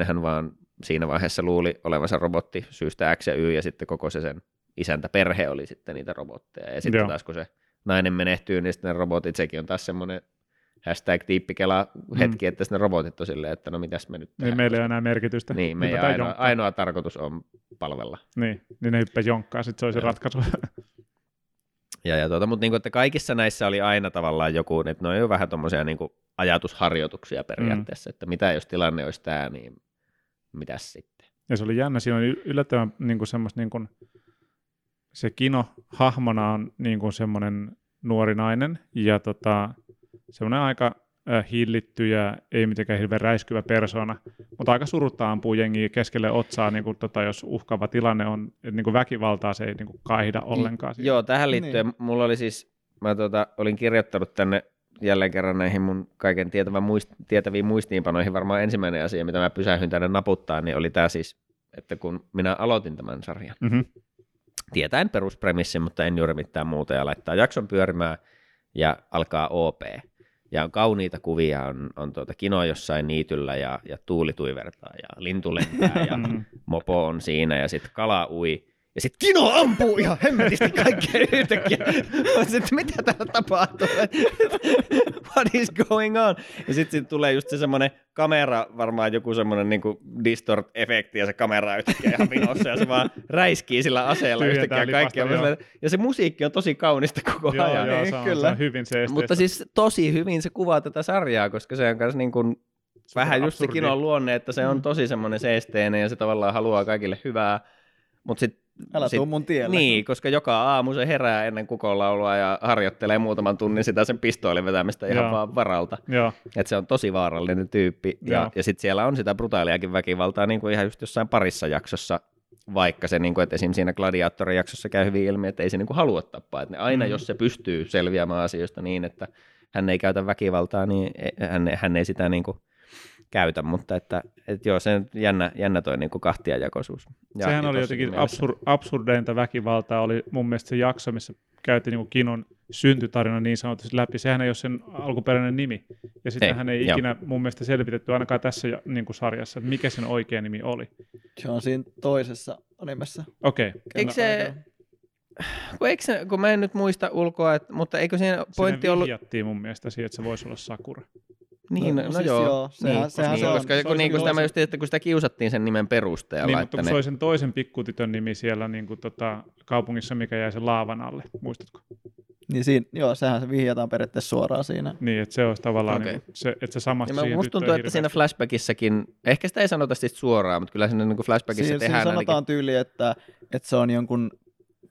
hän vaan siinä vaiheessa luuli olevansa robotti syystä X ja Y, ja sitten koko se sen isäntäperhe oli sitten niitä robotteja. Ja sitten Joo. taas kun se nainen menehtyy, niin sitten ne robotit, sekin on taas semmoinen hashtag tiippikela hetki, että sitten ne robotit on silleen, että no mitäs me nyt Niin tehdään. meillä ei ole enää merkitystä. Niin, meidän Hypätään ainoa, jonkkaan. ainoa tarkoitus on palvella. Niin, niin ne hyppäsi jonkkaan, sitten se oli se ratkaisu. Ja, ja tuota, mutta niin kuin, että kaikissa näissä oli aina tavallaan joku, että ne on jo vähän tuommoisia niin ajatusharjoituksia periaatteessa, mm. että mitä jos tilanne olisi tämä, niin mitäs sitten. Ja se oli jännä, siinä oli yllättävän niin kuin semmoista, niin kuin, se Kino hahmona on niin kuin semmoinen nuori nainen ja tota, semmoinen aika hillitty ja ei mitenkään hirveän räiskyvä persona, mutta aika suruttaa ampuu jengiä keskelle otsaa, niin kuin, tota, jos uhkaava tilanne on, että niin kuin väkivaltaa se ei niin kuin kaihda ollenkaan. siinä. Joo, tähän liittyen niin. mulla oli siis, mä tota, olin kirjoittanut tänne jälleen kerran näihin mun kaiken tietävän muist, tietäviin muistiinpanoihin varmaan ensimmäinen asia, mitä mä pysähdyin tänne naputtaa, niin oli tämä siis, että kun minä aloitin tämän sarjan, Mm-hmm. tietäen peruspremissin, mutta en juuri mitään muuta, ja laittaa jakson pyörimään, ja alkaa OP. Ja on kauniita kuvia, on, on tuota kino jossain niityllä, ja, ja tuuli tuivertaa, ja lintu lentää, ja Mm. mopo on siinä, ja sitten kala ui. Ja sitten Kino ampuu ihan hemmetisti kaikkea yhtäkkiä. Mä sitten, mitä täällä tapahtuu? What is going on? Ja sitten sit tulee just se semmoinen kamera, varmaan joku semmoinen niinku distort-efekti, ja se kamera yhtäkkiä ihan vinossa, ja se vaan räiskii sillä aseella yhtäkkiä kaikkea. Ja se musiikki on tosi kaunista koko Joo, ajan. joo, niin, se on, kyllä. se on hyvin se Mutta siis tosi hyvin se kuvaa tätä sarjaa, koska se on myös niin kuin vähän just se kinon luonne, että se on Mm. tosi semmoinen seesteinen ja se tavallaan haluaa kaikille hyvää. Mutta sitten Älä sit, tuu mun tielle. Niin, koska joka aamu se herää ennen kukonlaulua ja harjoittelee muutaman tunnin sitä sen pistoolin vetämistä ihan Joo. vaan varalta. Joo, Että se on tosi vaarallinen tyyppi. Joo. Ja, ja sitten siellä on sitä brutaaliakin väkivaltaa niin kuin ihan just jossain parissa jaksossa, vaikka se, niin kuin, että esim. siinä Gladiatorin jaksossa käy hyvin ilmi, että ei se niin kuin halua tappaa. Että ne aina, Mm. jos se pystyy selviämään asioista niin, että hän ei käytä väkivaltaa, niin e- hän, hän ei sitä niin kuin käytä, mutta että, että joo, se on jännä, jännä toi niin kuin kahtiajakoisuus. Ja, Sehän oli jotenkin mielessä. absur, absurdeinta väkivaltaa, oli mun mielestä se jakso, missä käytiin niin Kinon syntytarina niin sanotusti läpi. Sehän ei ole sen alkuperäinen nimi. Ja sitten hän ei joo. ikinä mun mielestä selvitetty ainakaan tässä ja- niin kuin sarjassa, että mikä sen oikea nimi oli. Se on siinä toisessa animessa. Okei, Eikö se, kun, eikö se, kun mä en nyt muista ulkoa, että, mutta eikö siinä pointti siinä ollut... mun mielestä siihen, että se voisi olla Sakura. Niin, no, No no, siis joo. joo, sehän- niin, sehän niin, se on. koska Se kun, olisi niin, kun, sitä, toisen- mä just, että kun sitä kiusattiin sen nimen perusteella, Niin, mutta kun ne, se oli sen toisen pikkutytön nimi siellä niin kuin, tota, kaupungissa, mikä jäi sen laavan alle, muistatko? Niin siinä, joo, sehän se vihjataan periaatteessa suoraan siinä. Niin, että se olisi tavallaan, Okei. niin se, että se samasta mä, siihen musta tuntuu, että siinä flashbackissakin, ehkä sitä ei sanota sit suoraan, mutta kyllä siinä niin flashbackissa Siinä, siinä tehdään sanotaan tyyli, että, että se on jonkun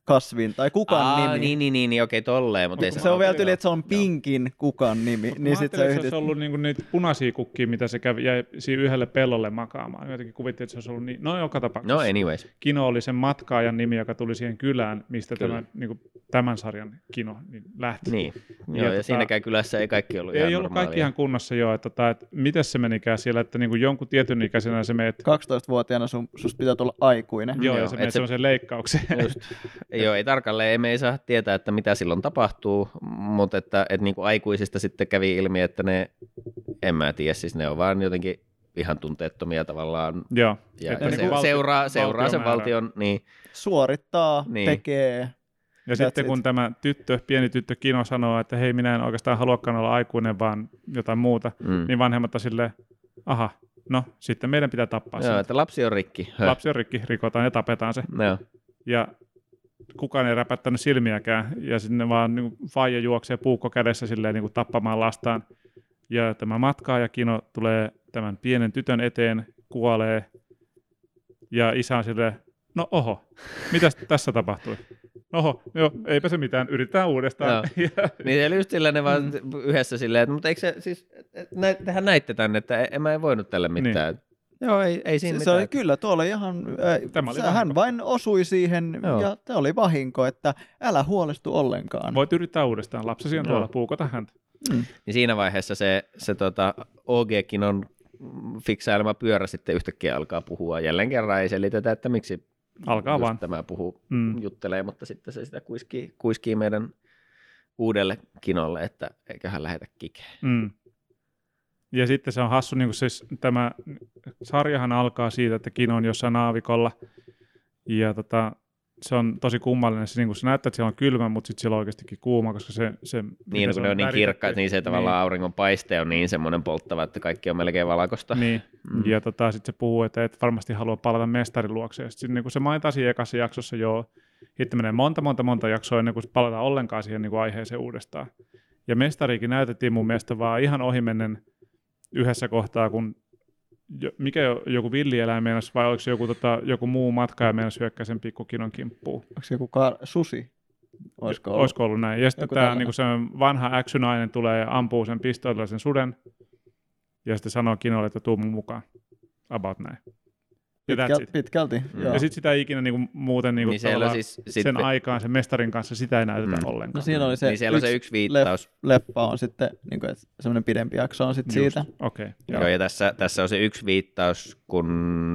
kasvin tai kukan Aa, nimi. niin, niin, niin, niin, okei, tolleen, mutta ei Onko se... Se on vielä Joo. tyyli, että se on Pinkin kukan nimi. Mut niin mä sit ajattelin, se että se olisi ollut niinku niitä punaisia kukkia, mitä se kävi, jäi siinä yhdelle pellolle makaamaan. Jotenkin kuvittiin, että se olisi ollut niin. No joka tapauksessa. No anyways. Kino oli sen matkaajan nimi, joka tuli siihen kylään, mistä Kyllä. tämä, niin kuin, tämän sarjan Kino niin lähti. Niin, Ja joo, ja, tota- siinäkään kylässä ei kaikki ollut ihan Ei ollut normaalia. kaikki ihan kunnossa joo, että, tota, että miten se menikään siellä, että niin kuin jonkun tietyn ikäisenä se meet, 12-vuotiaana sun, susta pitää tulla aikuinen. joo, joo, ja se et menet se- semmoiseen leikkaukseen. Just. Joo, ei tarkalleen, emme ei saa tietää, että mitä silloin tapahtuu, mutta että, että niin kuin aikuisista sitten kävi ilmi, että ne, en mä tiedä, siis ne on vaan jotenkin ihan tunteettomia tavallaan, joo. ja, Että ja niin se, valti- seuraa, seuraa sen valtio valtion, niin, Suorittaa, Niin. tekee. Ja That's sitten it. kun tämä tyttö, pieni tyttö Kino sanoo, että hei, minä en oikeastaan haluakaan olla aikuinen, vaan jotain muuta, mm. niin vanhemmat on silleen, aha, no sitten meidän pitää tappaa joo, se. että lapsi on rikki. Höh. Lapsi on rikki, rikotaan ja tapetaan se. Joo. Ja kukaan ei räpättänyt silmiäkään, ja sinne vaan niin faija juoksee puukko kädessä silleen niin kuin tappamaan lastaan. Ja tämä matkaaja Kino tulee tämän pienen tytön eteen, kuolee, ja isä on silleen, no oho, mitäs tässä tapahtui? Oho, joo, eipä se mitään, yritetään uudestaan. Ja, Niin eli just sillä ne vaan yhdessä silleen, että mutta eikö se siis, nä, tehän näitte tänne, että en mä en voinut tälle mitään. Niin. Joo, ei, ei siinä Se, se mitään. oli kyllä, tuolla ihan, äh, Tämä oli hän vahinko. vain osui siihen Joo. ja tämä oli vahinko, että älä huolestu ollenkaan. voit yrittää uudestaan, lapsesi on Joo. tuolla, puukota häntä. Mm. Niin siinä vaiheessa se, se tota, OGkin on fiksailema pyörä sitten yhtäkkiä alkaa puhua. Jälleen kerran ei selitetä, että miksi Alkaa just vaan. tämä puhuu, Mm. juttelee, mutta sitten se sitä kuiskii, kuiskii meidän uudelle kinolle, että eiköhän lähetä kikeen. Mm. Ja sitten se on hassu, niin kuin siis tämä sarjahan alkaa siitä, että Kino on jossain aavikolla, ja tota, se on tosi kummallinen, se, niin kuin se näyttää, että siellä on kylmä, mutta sitten siellä on oikeastikin kuuma, koska se... se Niin, kun se ne on niin kirkkaat, niin se tavallaan auringon paiste on niin semmoinen polttava, että kaikki on melkein valkoista. Niin, Mm. ja tota, sitten se puhuu, että et varmasti halua palata mestarin luokse. Ja sitten niin se mainitaan siinä ekassa jaksossa jo, sitten menee monta, monta, monta jaksoa ennen kuin palataan ollenkaan siihen niin kuin aiheeseen uudestaan. Ja mestariikin näytettiin mun mielestä vaan ihan ohimennen yhdessä kohtaa, kun jo, mikä jo- joku villieläin meinasi, vai oliko se joku, tota, joku muu matkaaja meinasi hyökkää sen pikkukinon kimppuun. Onko se joku kar- susi? Olisiko ollut? Olisiko ollut näin? Ja sitten tämä niin se vanha äksynainen tulee ja ampuu sen pistoolilla sen suden, ja sitten sanoo Kinolle, että tuu mun mukaan. About näin. Pitkäl- it. pitkälti, Mm. joo. Ja sitten sitä ei ikinä niinku muuten niinku niin siellä siis siis sen sitten, aikaan sen mestarin kanssa sitä ei näytetä Mm. ollenkaan. No siinä oli se, niin siellä on se yksi viittaus. leffa on sitten, niin kuin, että semmoinen pidempi jakso on sitten siitä. Okei. Okay, Joo. ja tässä, tässä on se yksi viittaus, kun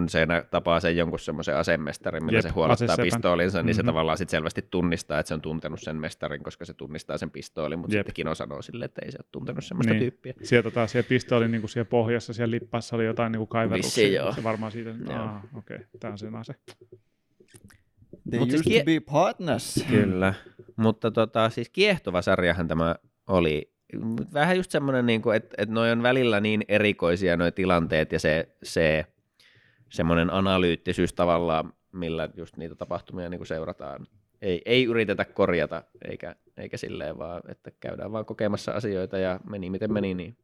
se tapaa sen jonkun semmoisen asemestarin, millä Jep, se huolettaa asesepän. pistoolinsa, niin se Mhm. tavallaan sit selvästi tunnistaa, että se on tuntenut sen mestarin, koska se tunnistaa sen pistoolin, mutta Jep. sitten Kino sanoo sille, että ei se ole tuntenut semmoista Niin. tyyppiä. Sieltä taas siellä pistoolin niinku siellä pohjassa, siellä lippassa oli jotain niinku kaiverruksia. Vissiin joo. Se varmaan siitä, Joo. Okei, okay, tämä on sen ase. They Mut siis used kie- to be partners. Kyllä, mutta tota, siis kiehtova sarjahan tämä oli. Vähän just semmoinen, niin kuin, että, että noi on välillä niin erikoisia noi tilanteet ja se, se semmoinen analyyttisyys tavallaan, millä just niitä tapahtumia niin kuin seurataan. Ei, ei yritetä korjata, eikä, eikä silleen vaan, että käydään vaan kokemassa asioita ja meni miten meni, niin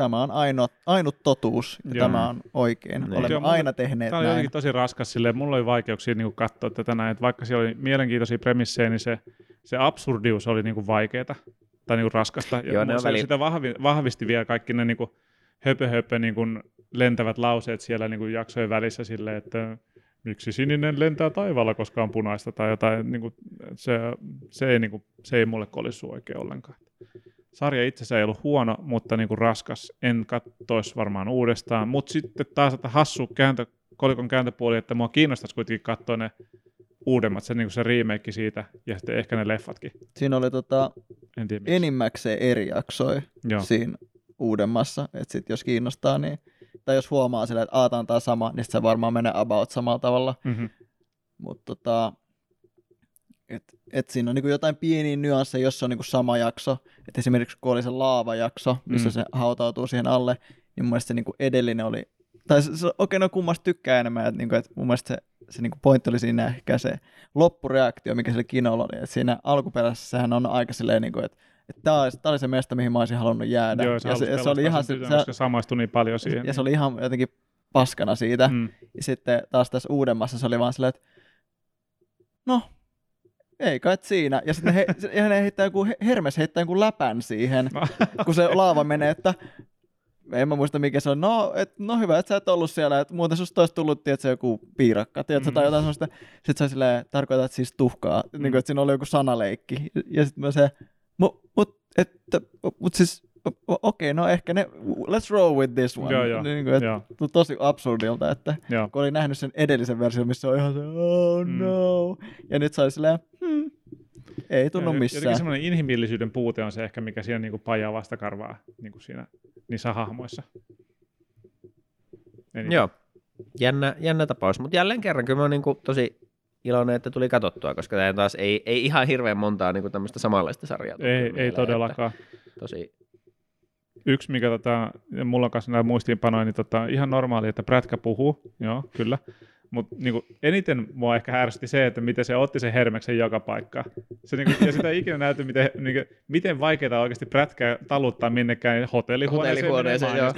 Tämä on ainut, ainut totuus ja Joo. tämä on oikein. Niin. Olemme Joo, aina tehneet Tämä oli näin. tosi raskas silleen, mulla oli vaikeuksia niinku katsoa tätä näin, että vaikka siellä oli mielenkiintoisia premissejä, niin se, se absurdius oli niinku vaikeaa tai niinku raskasta. Ja Joo, ne väli- sitä vahvi, vahvisti vielä kaikki ne niinku höpö, höpö niinku lentävät lauseet siellä niinku jaksojen välissä silleen, että miksi sininen lentää taivaalla, koska on punaista tai jotain, niinku, se, se, ei, niinku, se ei mulle kolisu oikein ollenkaan. Sarja itsessään ei ollut huono, mutta niinku raskas. En katsoisi varmaan uudestaan, mutta sitten taas että hassu kääntö, kolikon kääntöpuoli, että mua kiinnostaisi kuitenkin katsoa ne uudemmat, se, niinku se remake siitä ja sitten ehkä ne leffatkin. Siinä oli tota, En tiedä miksi. enimmäkseen eri jaksoja Joo. siinä uudemmassa. Että sit jos kiinnostaa, niin, tai jos huomaa sillä, että aata on tää sama, niin se varmaan menee about samalla tavalla. Mm-hmm. Mutta tota, et, et siinä on niinku jotain pieniä nyansseja, jos se on niinku sama jakso. Et esimerkiksi kun oli se laavajakso, missä Mm. se hautautuu siihen alle, niin mun mielestä se niinku edellinen oli, tai se, se okei, okay, no kummasta tykkää enemmän, että niinku, et mun mielestä se, se niinku pointti oli siinä ehkä se loppureaktio, mikä sillä kinolla oli. Et siinä alkuperäisessä sehän on aika silleen, niinku, että et tää, oli, tää oli se mesta, mihin mä olisin halunnut jäädä. Joo, ja, se, se, ja se oli ihan, se, tytön, se, samaistui niin paljon siihen. ja se oli ihan jotenkin paskana siitä. Mm. Ja sitten taas tässä uudemmassa se oli vaan silleen, että no, ei kai siinä. Ja sitten he, ja ne heittää joku, Hermes heittää joku läpän siihen, kun se laava menee, että en mä muista mikä se on. No, et, no hyvä, että sä et ollut siellä, että muuten susta olisi tullut, tiedätkö, joku piirakka, tiedätkö, Mm. tai jotain sellaista. Sitten se on silleen, tarkoitat siis tuhkaa, mm. niin kuin, että siinä oli joku sanaleikki. Ja sitten mä se, mut, mut, että, mut siis, okei, okay, no ehkä ne, let's roll with this one. Joo, joo, Niin kuin, että, joo, tosi absurdilta, että joo. kun oli nähnyt sen edellisen version, missä on ihan se, oh Mm. no, ja nyt se oli silleen, hmm, ei tunnu missään. Jotenkin semmoinen inhimillisyyden puute on se ehkä, mikä siinä niinku pajaa vastakarvaa niinku siinä, niissä hahmoissa. Eniten. Joo, jännä, jännä tapaus, mutta jälleen kerran kyllä mä oon niinku tosi iloinen, että tuli katsottua, koska tämä taas ei, ei ihan hirveän montaa niinku tämmöistä samanlaista sarjaa. Ei, ei että todellakaan. Tosi, Yksi, mikä tota, mulla on kanssa nämä muistiinpanoja, niin tota, ihan normaali, että prätkä puhuu, joo, kyllä. Mutta niinku, eniten mua ehkä ärsytti se, että miten se otti sen Hermeksen joka paikkaan. Se, niinku, ja sitä ei ikinä näyty, miten, niinku, miten vaikeaa oikeasti prätkää taluttaa minnekään hotellihuoneeseen. Hotellihuoneeseen, joo.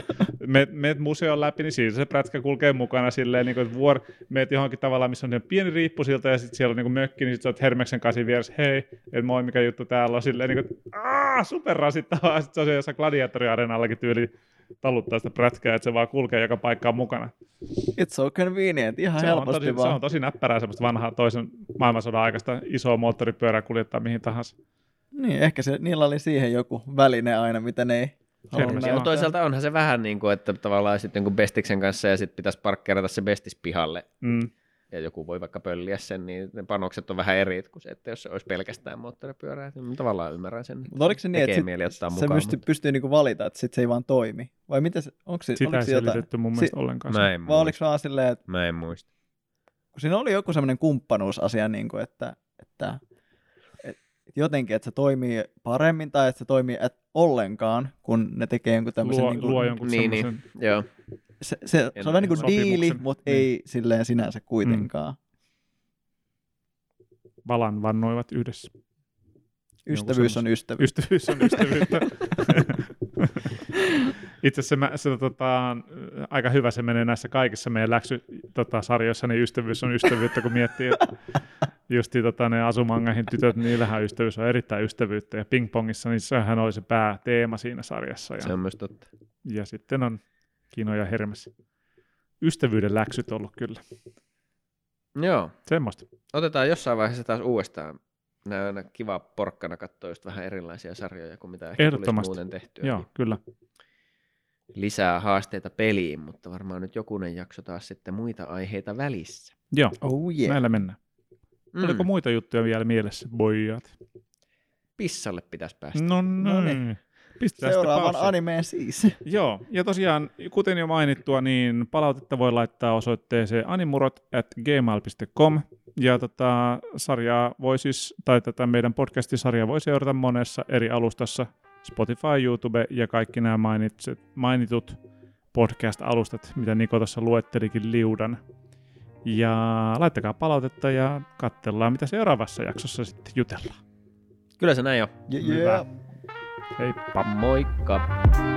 Meet, meet museon läpi, niin siinä se prätkä kulkee mukana silleen, niin kuin, että vuor, meet johonkin tavallaan, missä on pieni riippusilta ja sitten siellä on niin kuin mökki, niin sitten sä oot Hermeksen kanssa vieressä, hei, että moi, mikä juttu täällä on, silleen niin kuin, aah, super rasittavaa, sitten se on siellä jossain gladiatoriareenallakin tyyli taluttaa sitä prätkää, että se vaan kulkee joka paikkaan mukana. It's so convenient, ihan Se on, helposti tosi, se vaan. on tosi näppärää semmoista vanhaa toisen maailmansodan aikaista isoa moottoripyörää kuljettaa mihin tahansa. Niin, ehkä se, niillä oli siihen joku väline aina, mitä ne ei. Mutta toisaalta onhan se vähän niin kuin, että tavallaan sitten jonkun Bestiksen kanssa ja sitten pitäisi parkkeerata se Bestis pihalle Mm. Ja joku voi vaikka pölliä sen, niin ne panokset on vähän eri kuin se, että jos se olisi pelkästään moottoripyörää, niin tavallaan ymmärrän sen. Mutta oliko se niin, että mieli ottaa se mukaan, pystyy, mutta- pystyy niinku valita, että sit se ei vaan toimi? Vai miten se, onko se, Sitä oliko ei se jotain? selitetty mun mielestä ollenkaan. Mä en Vai oliko muista. vaan silleen, että Mä en muista. kun siinä oli joku semmoinen kumppanuusasia, niin kuin, että, että, että jotenkin, että se toimii paremmin tai että se toimii et ollenkaan, kun ne tekee jonkun tämmöisen... luo, niin kuin, luo jonkun Niin, niin. semmoisen, Joo. Se, se, se, En- on vähän niin kuin diili, mutta Niin. ei silleen sinänsä kuitenkaan. valan vannoivat yhdessä. Ystävyys on ystävyys. Ystävyys on ystävyyttä. Itse asiassa mä, se, tota, aika hyvä se menee näissä kaikissa meidän läksy, tota, sarjoissa, niin ystävyys on ystävyyttä, kun miettii, että justi tota, ne Asumangahin tytöt, niillähän ystävyys on erittäin ystävyyttä, ja pingpongissa, niin sehän oli se pääteema siinä sarjassa. Se Ja, on myös totta. ja sitten on Kino ja Hermes. Ystävyyden läksyt ollut kyllä. Joo. Semmoista. Otetaan jossain vaiheessa taas uudestaan. Nämä on kiva porkkana katsoa just vähän erilaisia sarjoja kuin mitä ehkä tulisi muuten tehtyä. Joo, kyllä. Lisää haasteita peliin, mutta varmaan nyt jokunen jakso taas sitten muita aiheita välissä. Joo, Oh yeah. näillä mennään. Mm. Oliko muita juttuja vielä mielessä, boijat? Pissalle pitäisi päästä. No No niin. Pistetään Seuraavan animeen siis. Joo, ja tosiaan, kuten jo mainittua, niin palautetta voi laittaa osoitteeseen animurot at gmail.com. Ja tota, sarjaa voi siis, tai tätä meidän podcastisarjaa voi seurata monessa eri alustassa, Spotify, YouTube ja kaikki nämä mainitset, mainitut podcast-alustat, mitä Niko tuossa luettelikin liudan. Ja laittakaa palautetta ja katsellaan, mitä seuraavassa jaksossa sitten jutellaan. Kyllä se näin on. Yeah. Hyvä. Heippa! Moikka!